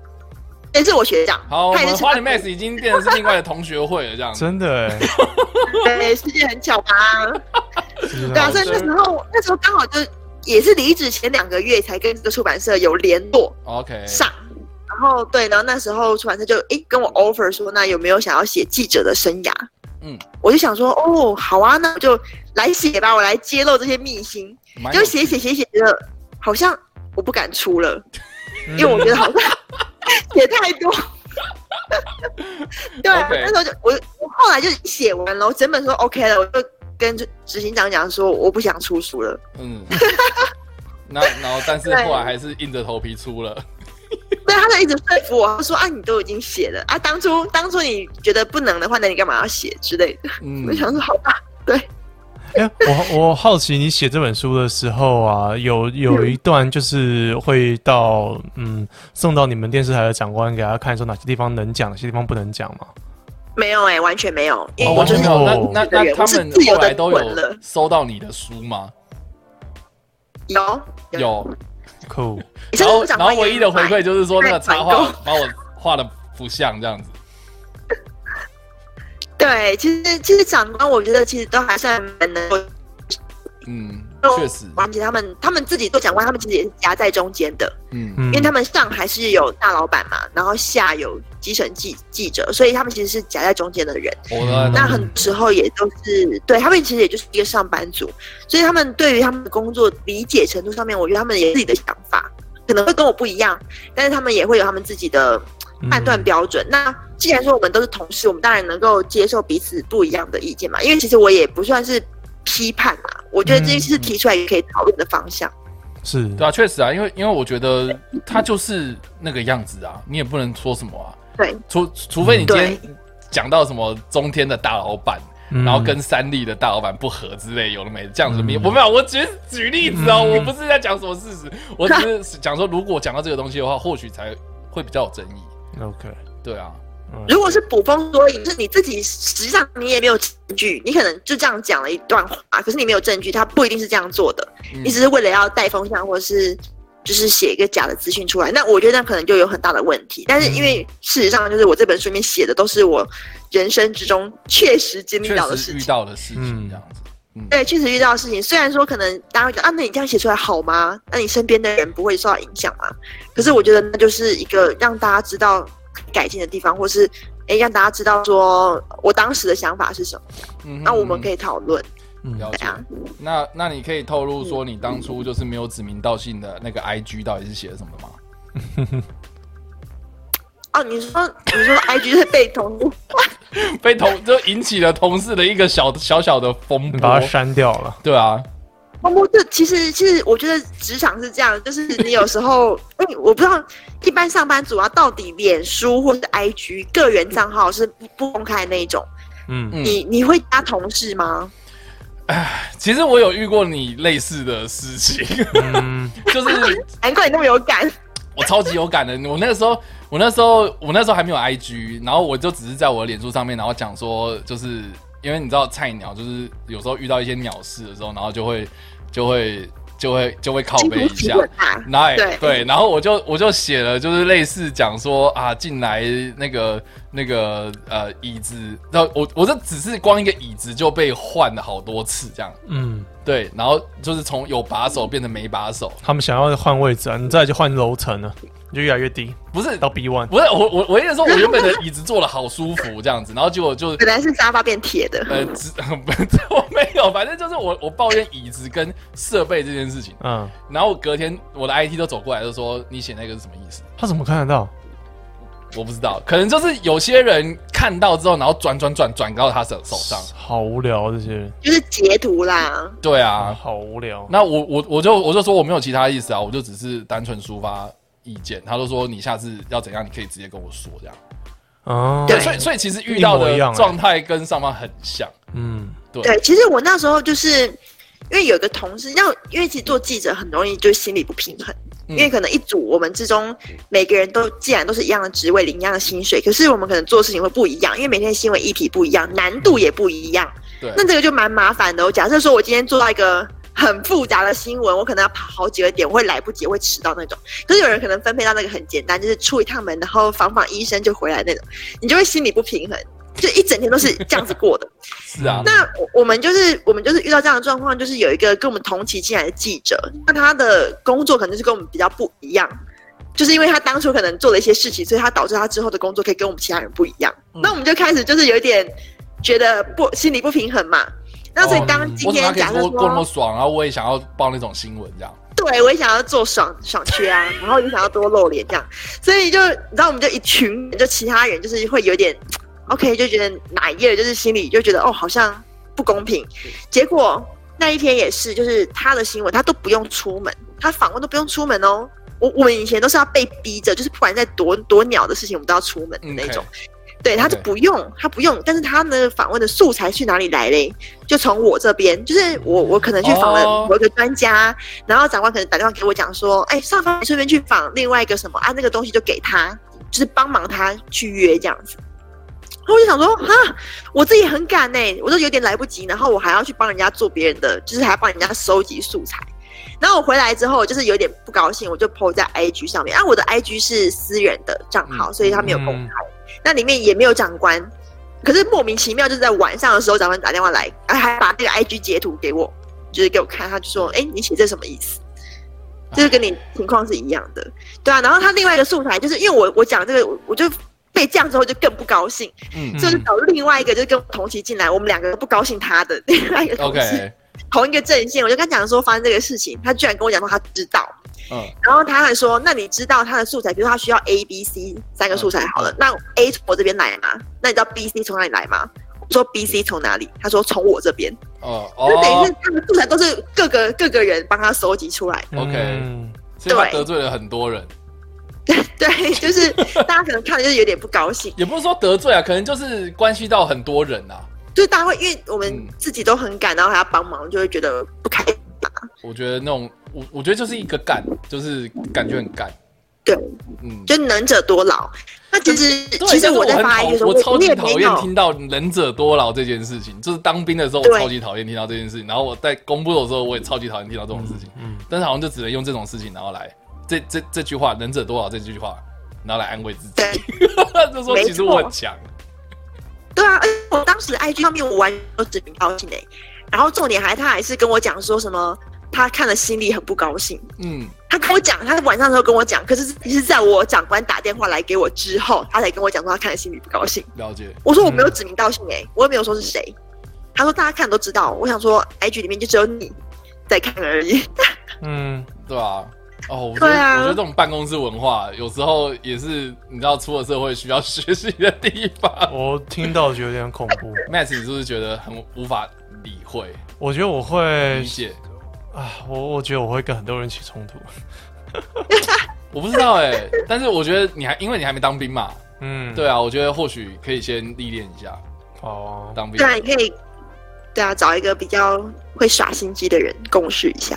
也是我学长，好，我他也是们 Max 已经变成是另外的同学会了，这样。真的哎，对，世界很巧吧？对啊，所以那时候那时候刚好就也是离职前两个月才跟这个出版社有联络 OK，上，然后对，然后那时候出版社就诶跟我 offer 说，那有没有想要写记者的生涯？嗯，我就想说，哦，好啊，那我就来写吧，我来揭露这些秘辛。就写写写写的好像我不敢出了，嗯因为我觉得好像 写太多。对啊那时候就我我后来就写完了，我整本书 OK 了，我就跟执行长讲说我不想出书了。嗯。那然后，但是后来还是硬着头皮出了。对，他就一直说服我，他说啊，你都已经写了啊，当初当初你觉得不能的话，那你干嘛要写之类的？嗯我就想说好吧，对，哎，我我好奇你写这本书的时候啊，有有一段就是会到嗯送到你们电视台的长官给他看，说哪些地方能讲，哪些地方不能讲吗？没有哎、完全没有，因哦，为我就是完全没有。哦那那那他们自后来都有收到你的书吗？有有。，cool 然后然后唯一的回馈就是说那个插画把我画的不像这样子。对，其实其实长官，我觉得其实都还算蛮能够嗯，确实。而且他们他们自己做长官，他们其实也是夹在中间的，嗯嗯因为他们上还是有大老板嘛，然后下有基层记记者，所以他们其实是夹在中间的人。那很多时候也都是对他们其实也就是一个上班族，所以他们对于他们的工作理解程度上面，我觉得他们也有自己的想法，可能会跟我不一样，但是他们也会有他们自己的判断标准。那既然说我们都是同事，我们当然能够接受彼此不一样的意见嘛，因为其实我也不算是批判嘛，我觉得这件事提出来也可以讨论的方向。是。对啊，确实啊，因为因为我觉得他就是那个样子啊，你也不能说什么啊，对，除除非你今天讲到什么中天的大老板，嗯。然后跟三立的大老板不合之类，有了没的这样子的名，嗯我没有，我只是举例子哦，嗯。我不是在讲什么事实，我只是讲说，如果讲到这个东西的话，或许才会比较有争议。OK，对啊，嗯如果是捕风捉影，就是你自己实际上你也没有证据，你可能就这样讲了一段话，可是你没有证据，他不一定是这样做的，嗯你只是为了要带风向，或者是就是写一个假的资讯出来，那我觉得那可能就有很大的问题。但是因为事实上，就是我这本书里面写的都是我人生之中确实经历到的事情。遇到的事情嗯这样子。对，确实遇到的事情。虽然说可能大家会觉得啊，那你这样写出来好吗？那你身边的人不会受到影响吗？可是我觉得那就是一个让大家知道改进的地方，或是诶让大家知道说我当时的想法是什么，嗯那我们可以以讨论。嗯了解对啊。那那你可以透露说你当初就是没有指名道姓的那个 IG 到底是写的什么吗？哦，你说你说 IG 是被同，被同就引起了同事的一个小小小的风波把它。删掉了。对啊，哦不，这其实其实我觉得职场是这样，就是你有时候，哎我不知道一般上班族啊，到底脸书或者 IG 个人账号是不不公开那一种，嗯，嗯你你会加同事吗？哎其实我有遇过你类似的事情，嗯，就是 难怪你那么有感。我超级有感的。我那个时候，我那时候，我那时候还没有 IG，然后我就只是在我的脸书上面，然后讲说，就是因为你知道菜鸟，就是有时候遇到一些鸟事的时候，然后就会就会就会就会靠背一下。啊，然后对对，然后我就我就写了，就是类似讲说啊，进来那个那个呃椅子，然后我我这只是光一个椅子就被换了好多次这样，嗯，对，然后就是从有把手变成没把手，他们想要换位置啊，你再来就换楼层了，你就越来越低，不是到 B one。不是我我我意思说，我原本的椅子坐的好舒服这样子，然后结果就本来是沙发变铁的，呃，只 不我没有，反正就是我我抱怨椅子跟设备这件事情，嗯，然后隔天我的 IT 都走过来就说你写那个是什么意思？他怎么看得到？我不知道，可能就是有些人看到之后，然后转转转转到他手手上。好无聊，这些人就是截图啦。对啊，啊，好无聊。那我我我就我就说我没有其他意思啊，我就只是单纯抒发意见。他就说你下次要怎样，你可以直接跟我说这样。哦，对所以所以其实遇到的一样欸状态跟上方很像。嗯，对对，其实我那时候就是因为有个同事，要因为其实做记者很容易就心理不平衡，嗯因为可能一组我们之中每个人都既然都是一样的职位，领一样的薪水，可是我们可能做事情会不一样，因为每天的新闻议题不一样，难度也不一样。对，那这个就蛮麻烦的。我假设说我今天做到一个很复杂的新闻，我可能要跑好几个点，我会来不及，我会迟到那种。可是有人可能分配到那个很简单，就是出一趟门，然后访访医生就回来那种，你就会心里不平衡，就一整天都是这样子过的。是啊，那我我们就是我们就是遇到这样的状况，就是有一个跟我们同期进来的记者，那他的工作可能就是跟我们比较不一样，就是因为他当初可能做了一些事情，所以他导致他之后的工作可以跟我们其他人不一样。嗯那我们就开始就是有一点觉得不心里不平衡嘛。那所以当今天假设过过那么，爽，然后我也想要报那种新闻这样？对我也想要做爽爽缺啊，然后也想要多露脸这样，所以就你知道我们就一群人就其他人就是会有点 OK，就觉得哪一页就是心里就觉得哦好像不公平，结果那一天也是，就是他的新闻他都不用出门，他访问都不用出门哦。我我们以前都是要被逼着，就是不管在多多鸟的事情，我们都要出门的嗯那种。对，他就不用，他不用，但是他呢访问的素材去哪里来嘞？就从我这边，就是我我可能去访了哦某一个专家，然后长官可能打电话给我讲说，哎，上方你顺便去访另外一个什么啊，那个东西就给他，就是帮忙他去约这样子。然后我就想说，哈，我自己很赶呢、我都有点来不及，然后我还要去帮人家做别人的，就是还要帮人家收集素材。然后我回来之后，就是有点不高兴，我就 PO 在 IG 上面。啊，我的 IG 是私人的账号，嗯所以他没有公嗯开。那里面也没有长官，可是莫名其妙就是在晚上的时候，长官打电话来，啊，还把那个 IG 截图给我，就是给我看，他就说：“哎，你写这什么意思？”就是跟你情况是一样的，对啊。然后他另外一个素材，就是因为我我讲这个，我我就被这样之后就更不高兴，嗯所以我就找另外一个就是跟同期进来，我们两个都不高兴他的另外一个同事，OK，同一个阵线，我就跟他讲说发生这个事情，他居然跟我讲说他知道，嗯。然后他还说，那你知道他的素材，比如说他需要 A、B、C 三个素材好了，嗯那 A 从我这边来吗？那你知道 B、C 从哪里来吗？我说 B、C 从哪里？他说从我这边，哦就等于哦是他的素材都是各个各个人帮他收集出来。OK 嗯。所以他对。得罪了很多人，对，就是大家可能看了就是有点不高兴，也不是说得罪啊，可能就是关系到很多人啊。就是大家会因为我们嗯自己都很赶，然后还要帮忙，就会觉得不开心嘛。我觉得那种，我我觉得就是一个干，就是感觉很干。对，嗯，就能者多劳。那其实其实我在发一的时候，我超级讨厌听到“能者多劳”这件事情。就是当兵的时候，我超级讨厌听到这件事情。然后我在公布的时候，我也超级讨厌听到这种事情。嗯，但是好像就只能用这种事情，然后来这这这句话“能者多劳”这句话，然后来安慰自己，对。就说其实我很强。对啊，而且我当时 IG 上面我完全都指名道姓诶，然后重点还他还是跟我讲说什么，他看了心里很不高兴。嗯，他跟我讲，他晚上的时候跟我讲，可是是在我长官打电话来给我之后，他才跟我讲说他看了心里不高兴。了解。我说我没有指名道姓诶，我也没有说是谁。他说大家看都知道，我想说 IG 里面就只有你在看而已。嗯，对啊，哦，我觉得、对啊我觉得这种办公室文化有时候也是你知道出了社会需要学习的地方。我听到就有点恐怖。Max，你是不是觉得很无法理会我觉得我会理解？啊，我我觉得我会跟很多人起冲突。我不知道哎、但是我觉得你还因为你还没当兵嘛，嗯，对啊，我觉得或许可以先历练一下哦啊，当兵对。啊，你可以，对啊，找一个比较会耍心机的人共事一下。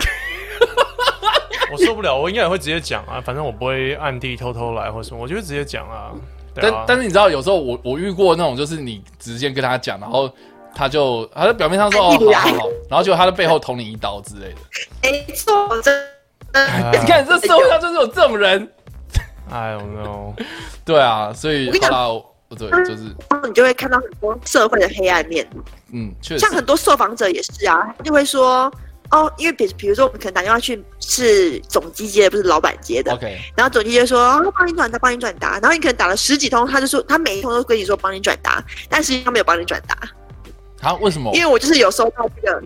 我受不了，我应该也会直接讲啊，反正我不会暗地偷偷来或什么，我就会直接讲啊。对但啊。但是你知道，有时候我我遇过那种，就是你直接跟他讲，然后他就他在表面上说哦好好好，然后结果他的背后捅你一刀之类的。没错，真 你看这社会上就是有这种人，I don't know，对啊，所以我跟你讲好啦，我对，就是。然后你就会看到很多社会的黑暗面，嗯，确实。像很多受访者也是啊，就会说。哦，因为比比如说我们可能打电话去是总机接的，不是老板接的，OK，然后总机就说哦帮你转达，帮你转达，然后你可能打了十几通，他就说他每一通都跟你说帮你转达，但实际上没有帮你转达，他为什么？因为我就是有收到这个，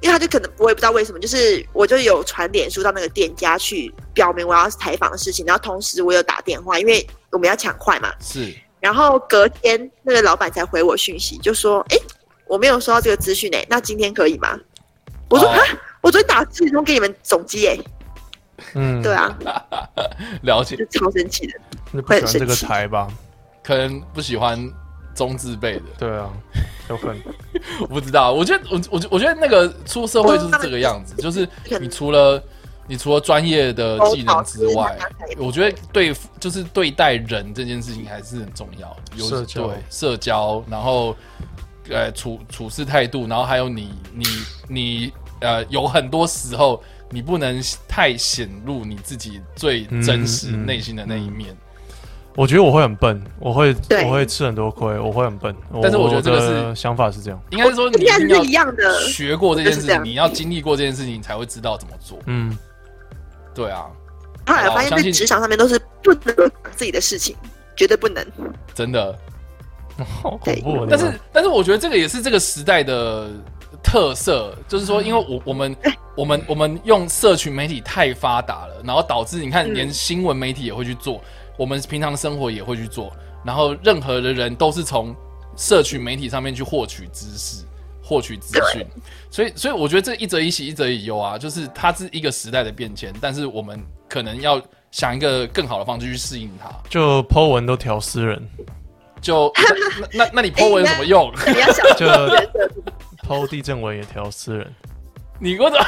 因为他就可能我也不知道为什么，就是我就有传脸书到那个店家去表明我要采访的事情，然后同时我有打电话，因为我们要抢快嘛，是。然后隔天那个老板才回我讯息，就说：“哎，我没有收到这个资讯哎，那今天可以吗？”我说：“哦哈、我昨天打四通给你们总机哎。嗯，对，啊，了解就，超神奇的。你不喜欢这个台吧？可能不喜欢中字辈的，对啊，有可能。我不知道。我觉得我我我觉得那个出社会就是这个样子，就是你除了你除了专业的技能之外，我觉得对就是对待人这件事情还是很重要，有社交对社交，然后呃处处事态度，然后还有你你你呃有很多时候你不能太显露你自己最真实内心的那一面。我觉得我会很笨，我会我会吃很多亏，我会很笨。但是我觉得这个是想法是这样。应该是说你应该是一样的，学过这件事情，你要经历过这件事情，你才会知道怎么做。嗯，对啊，后来发现在职场上面都是不能自己的事情，绝对不能。真的。好恐怖。但是，但是我觉得这个也是这个时代的特色，就是说，因为我我们我们我们用社群媒体太发达了，然后导致你看，嗯。连新闻媒体也会去做，我们平常生活也会去做，然后任何的人都是从社群媒体上面去获取知识、获取资讯，所以，所以我觉得这一则以喜，一则以忧啊，就是它是一个时代的变迁，但是我们可能要想一个更好的方式去适应它。就 Po 文都调私人就那那那那你 po 文有什么用？你要想就角色，Po 地震文也调私人。你给我怎么？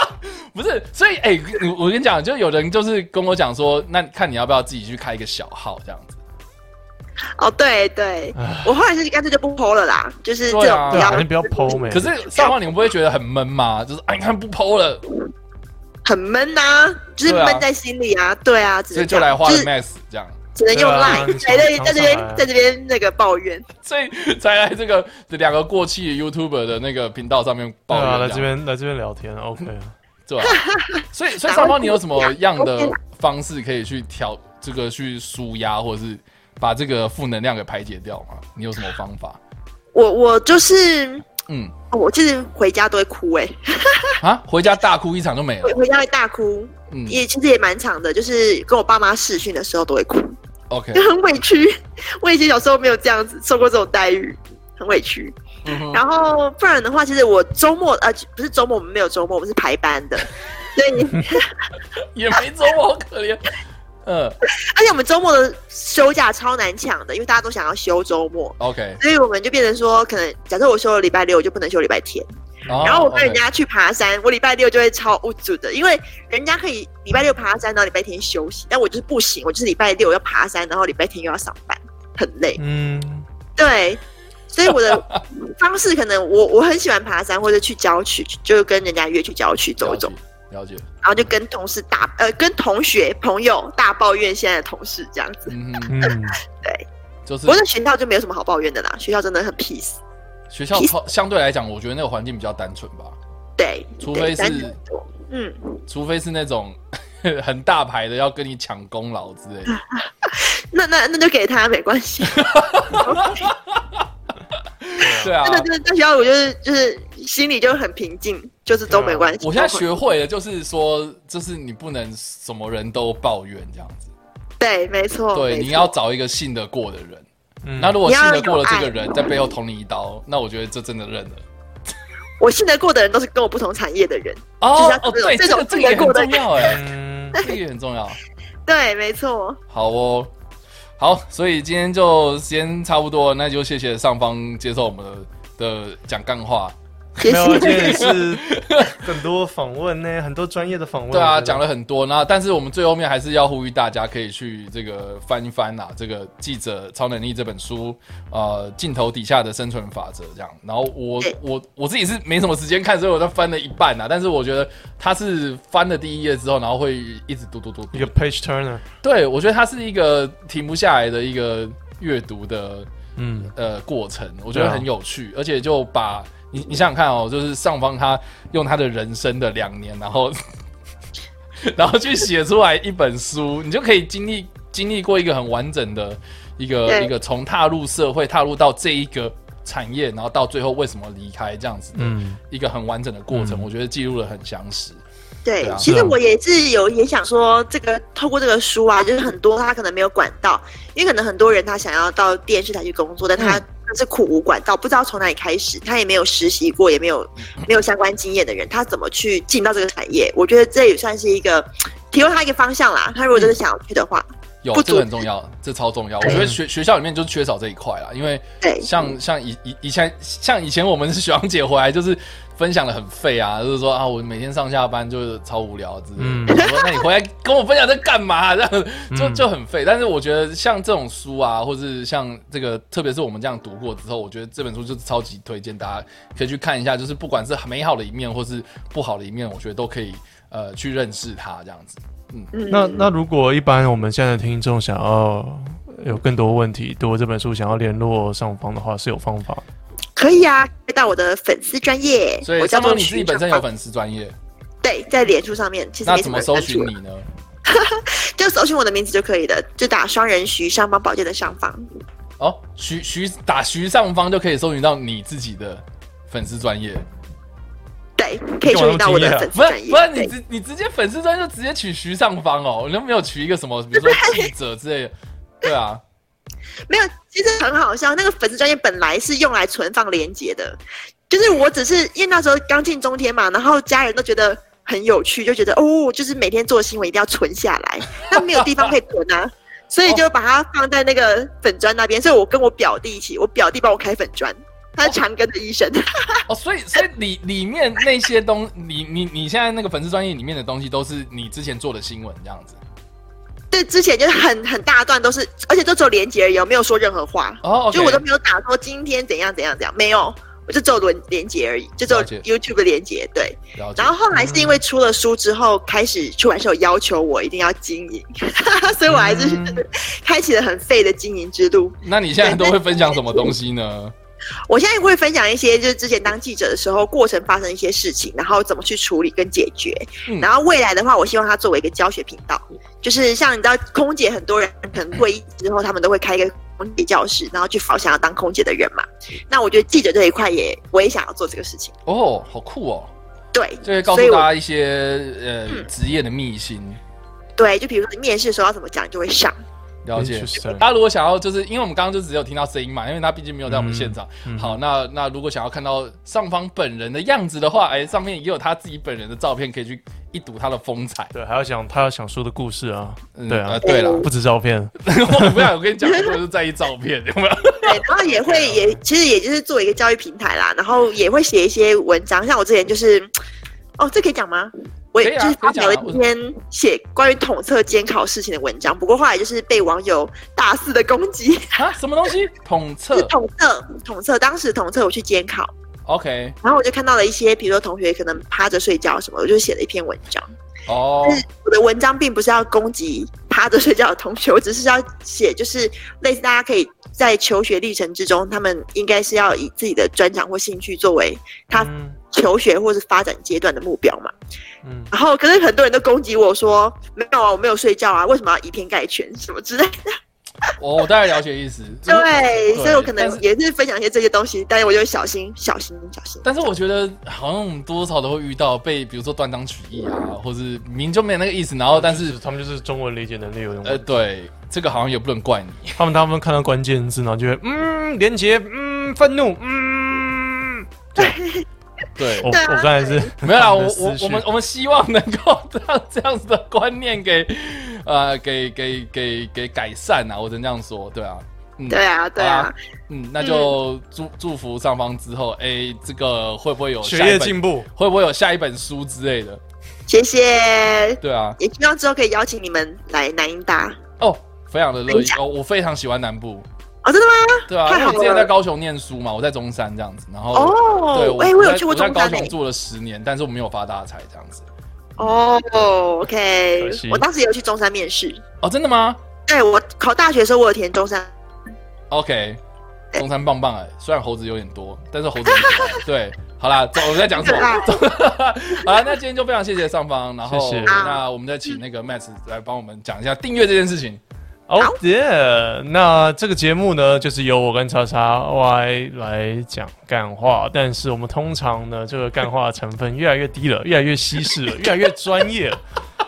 不是，所以哎、我我跟你讲，就有人就是跟我讲说，那看你要不要自己去开一个小号这样子。哦，对对，我后来是干脆就不 PO 了啦，就是这种比较你不要 Po 没。可是上号，你们不会觉得很闷吗？就是哎，你看不 po 了，很闷呐、就是闷在心里啊，对啊，只所以就来花了就是 Max 这样，只能用 Line 你在在这边在这边那个抱怨。所以才来这个两个过气的 YouTuber 的那个频道上面抱怨样。来这边来这边聊天，OK 啊。对吧、所以所以上方，你有什么样的 方式可以去调这个去舒压，或者是把这个负能量给排解掉吗？你有什么方法？我我就是嗯我其实回家都会哭哎、啊，回家大哭一场就没了回。回家会大哭，嗯也其实也蛮长的，就是跟我爸妈视讯的时候都会哭，，OK，就很委屈。我以前小时候没有这样子受过这种待遇，很委屈。嗯然后不然的话，其实我周末呃不是周末，我们没有周末，我们是排班的，所以 也没周末，好可怜。嗯。而且我们周末的休假超难抢的，因为大家都想要休周末，，OK，所以我们就变成说，可能假设我休了礼拜六，我就不能休礼拜天。然然后我跟人家去爬山，我礼拜六就会超无助的，因为人家可以礼拜六爬山，然后礼拜天休息，但我就是不行，我就是礼拜六要爬山，然后礼拜天又要上班，很累。嗯，对，所以我的方式可能我我很喜欢爬山，或者去郊区，就跟人家约去郊区走一走，了解，然后就跟同事大呃跟同学朋友大抱怨现在的同事这样子。嗯哼，嗯，对，就是不过在学校就没有什么好抱怨的啦，学校真的很 peace。学校超相对来讲，我觉得那个环境比较单纯吧，对，除非是嗯，除非是那种 很大牌的要跟你抢功劳之类的。那那那就给他没关系。对啊真，的真的在学校，我就是就是心里就很平静，就是都没关系。我现在学会了，就是说，就是你不能什么人都抱怨这样子。对，没错，对，你要找一个信得过的人。嗯那如果信得过了这个人在背后捅你一刀，那我觉得这真的认了。我信得过的人都是跟我不同产业的人。哦就是哦，对，这这种个这个也很重要哎，嗯，这个也很重要。对，没错。好哦，好，所以今天就时间差不多了，那就谢谢上方接受我们的的讲干话。谢没有，而且也。是很多访问呢，很多专业的访问。对啊，讲了很多，那但是我们最后面还是要呼吁大家可以去这个翻一翻呐、这个《记者超能力》这本书，呃，镜头底下的生存法则这样。然后我我我自己是没什么时间看，所以我在翻了一半呐、但是我觉得它是翻了第一页之后，然后会一直读读读读一个 page turner，对，我觉得它是一个停不下来的一个阅读的嗯，呃过程，我觉得很有趣，而且就把你你想想看哦，就是上方他用他的人生的两年，然后 然后去写出来一本书，你就可以经历经历过一个很完整的一个一个从踏入社会，踏入到这一个产业，然后到最后为什么离开这样子的嗯一个很完整的过程，嗯我觉得记录的很详实。对其实我也是有也想说，这个透过这个书啊，就是很多他可能没有管道，因为可能很多人他想要到电视台去工作，但他他是苦无管道，不知道从哪里开始，他也没有实习过，也没有没有相关经验的人，他怎么去进到这个产业？我觉得这也算是一个提供他一个方向啦。他如果真的想要去的话，有这个很重要，这超重要。我觉得学学校里面就缺少这一块啦，因为对像像以以以前像以前我们是学长姐回来就是分享的很废啊，就是说啊我每天上下班就是超无聊之类的。嗯我说那你回来跟我分享这干嘛、这样就嗯就很废。但是我觉得像这种书啊，或是像这个，特别是我们这样读过之后，我觉得这本书就是超级推荐大家可以去看一下，就是不管是美好的一面或是不好的一面，我觉得都可以呃去认识它这样子。嗯那那如果一般我们现在的听众想要有更多问题，读这本书想要联络上方的话，是有方法的。可以啊，可以到我的粉丝专业，所以我叫做上方你自己本身有粉丝专业，对，在脸书上面其实没什那怎么搜寻你呢？就搜寻我的名字就可以了，就打双人徐上方宝剑的上方。哦，徐徐打徐上方就可以搜寻到你自己的粉丝专业，对，可以注意到我的粉丝不是专业。不是你直你直接粉丝专业就直接取徐尚方哦，你都没有取一个什么，比如说记者之类的，对啊，没有，其实很好笑。那个粉丝专业本来是用来存放连接的，就是我只是因为那时候刚进中天嘛，然后家人都觉得很有趣，就觉得哦，就是每天做新闻一定要存下来，那没有地方可以存啊，所以就把它放在那个粉砖那边。所以我跟我表弟一起，我表弟帮我开粉砖，他是长庚的医生。哦，所以所以里里面那些东，你你你现在那个粉丝专业里面的东西都是你之前做的新闻这样子，对，之前就是很很大段都是，而且都只有连接而已，我没有说任何话。哦就我都没有打说今天怎样怎样怎样，没有，我就只有连连接而已，就只有 YouTube 的连接。对，然后后来是因为出了书之后，开始出版社有要求我一定要经营，所以我还是嗯开启了很废的经营之路。那你现在都会分享 什么东西呢？我现在会分享一些，就是之前当记者的时候，过程发生一些事情，然后怎么去处理跟解决。嗯然后未来的话，我希望它作为一个教学频道，就是像你知道，空姐很多人可能会议之后，他们都会开一个空姐教室，然后去好想要当空姐的人嘛。那我觉得记者这一块也，我也想要做这个事情。哦，好酷哦，对，就会告所以我诉大家一些呃嗯职业的秘辛。对，就比如说你面试的时候要怎么讲，你就会上。了解。大家如果想要，就是因为我们刚刚就只有听到声音嘛，因为他毕竟没有在我们现场。嗯好，那那如果想要看到上方本人的样子的话，哎，上面也有他自己本人的照片，可以去一睹他的风采。对，还要讲他要想说的故事啊，嗯对啊呃对了，不止照片，我不要，我跟你讲，我就是在意照片，有没有？对，然后也会也其实也就是做一个教育平台啦，然后也会写一些文章，像我之前就是，哦，这可以讲吗？我也啊就是发表了一篇写关于统测监考事情的文章，不过后来就是被网友大肆的攻击。啊，什么东西？统是测统测，统测，当时统测我去监考，？OK，然后我就看到了一些，比如说同学可能趴着睡觉什么，我就写了一篇文章。哦但是我的文章并不是要攻击趴着睡觉的同学，我只是要写，就是类似大家可以在求学历程之中，他们应该是要以自己的专长或兴趣作为他嗯求学或是发展阶段的目标嘛。嗯，然后，可是很多人都攻击我说，没有啊，我没有睡觉啊，为什么要以偏概全什么之类的？我我大概了解意思。对，所以我可能也是分享一些这些东西，但是我就小心小心小心。但是我觉得好像我们多多少少都会遇到被，比如说断章取义啊，或是明明就没有那个意思，然后但是他们就是中文理解能力有点呃，对，这个好像也不能怪你。他们他们看到关键字，然后就会嗯，连结，嗯，愤怒，嗯。对，我 对我我刚才是没有啦，我我我们我们希望能够让这样子的观念给呃给给给给改善啊，我只能这样说，对啊，嗯，对啊，对啊啊，嗯，那就祝祝福上方之后，哎，这个会不会有学下一本业进步。会不会有下一本书之类的？谢谢。对啊，也希望之后可以邀请你们来南音大。哦，非常的乐意哦，我非常喜欢南部，哦，真的吗？对啊，因为我之前在高雄念书嘛，我在中山这样子，然后对，哦，我哎，我有去过在我在中山诶。高雄住了十年，但是我没有发大财这样子。哦，OK，我当时也有去中山面试。哦，真的吗对我考大学的时候，我有填中山。？OK，中山棒棒哎，虽然猴子有点多，但是猴子。对，好啦，走，我在讲什么？好啦，那今天就非常谢谢上方，然后那我们再请那个 Max 来帮我们讲一下订阅这件事情。哦耶！那这个节目呢，就是由我跟叉叉 Y 来讲干话，但是我们通常呢，这个干话成分越来越低了，越来越稀释了，越来越专业了，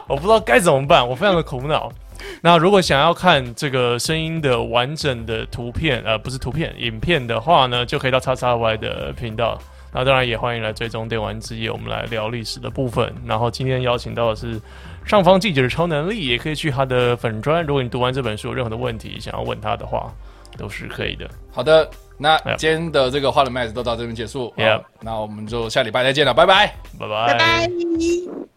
我不知道该怎么办，我非常的苦恼。那如果想要看这个声音的完整的图片，呃，不是图片，影片的话呢，就可以到叉叉 Y 的频道。那当然也欢迎来追踪电玩之夜，我们来聊历史的部分。然后今天邀请到的是上方记者的超能力，也可以去他的粉专。如果你读完这本书有任何的问题想要问他的话，都是可以的。好的，那今天的这个花的 Max 都到这边结束。好那我们就下礼拜再见了，拜拜。拜拜拜。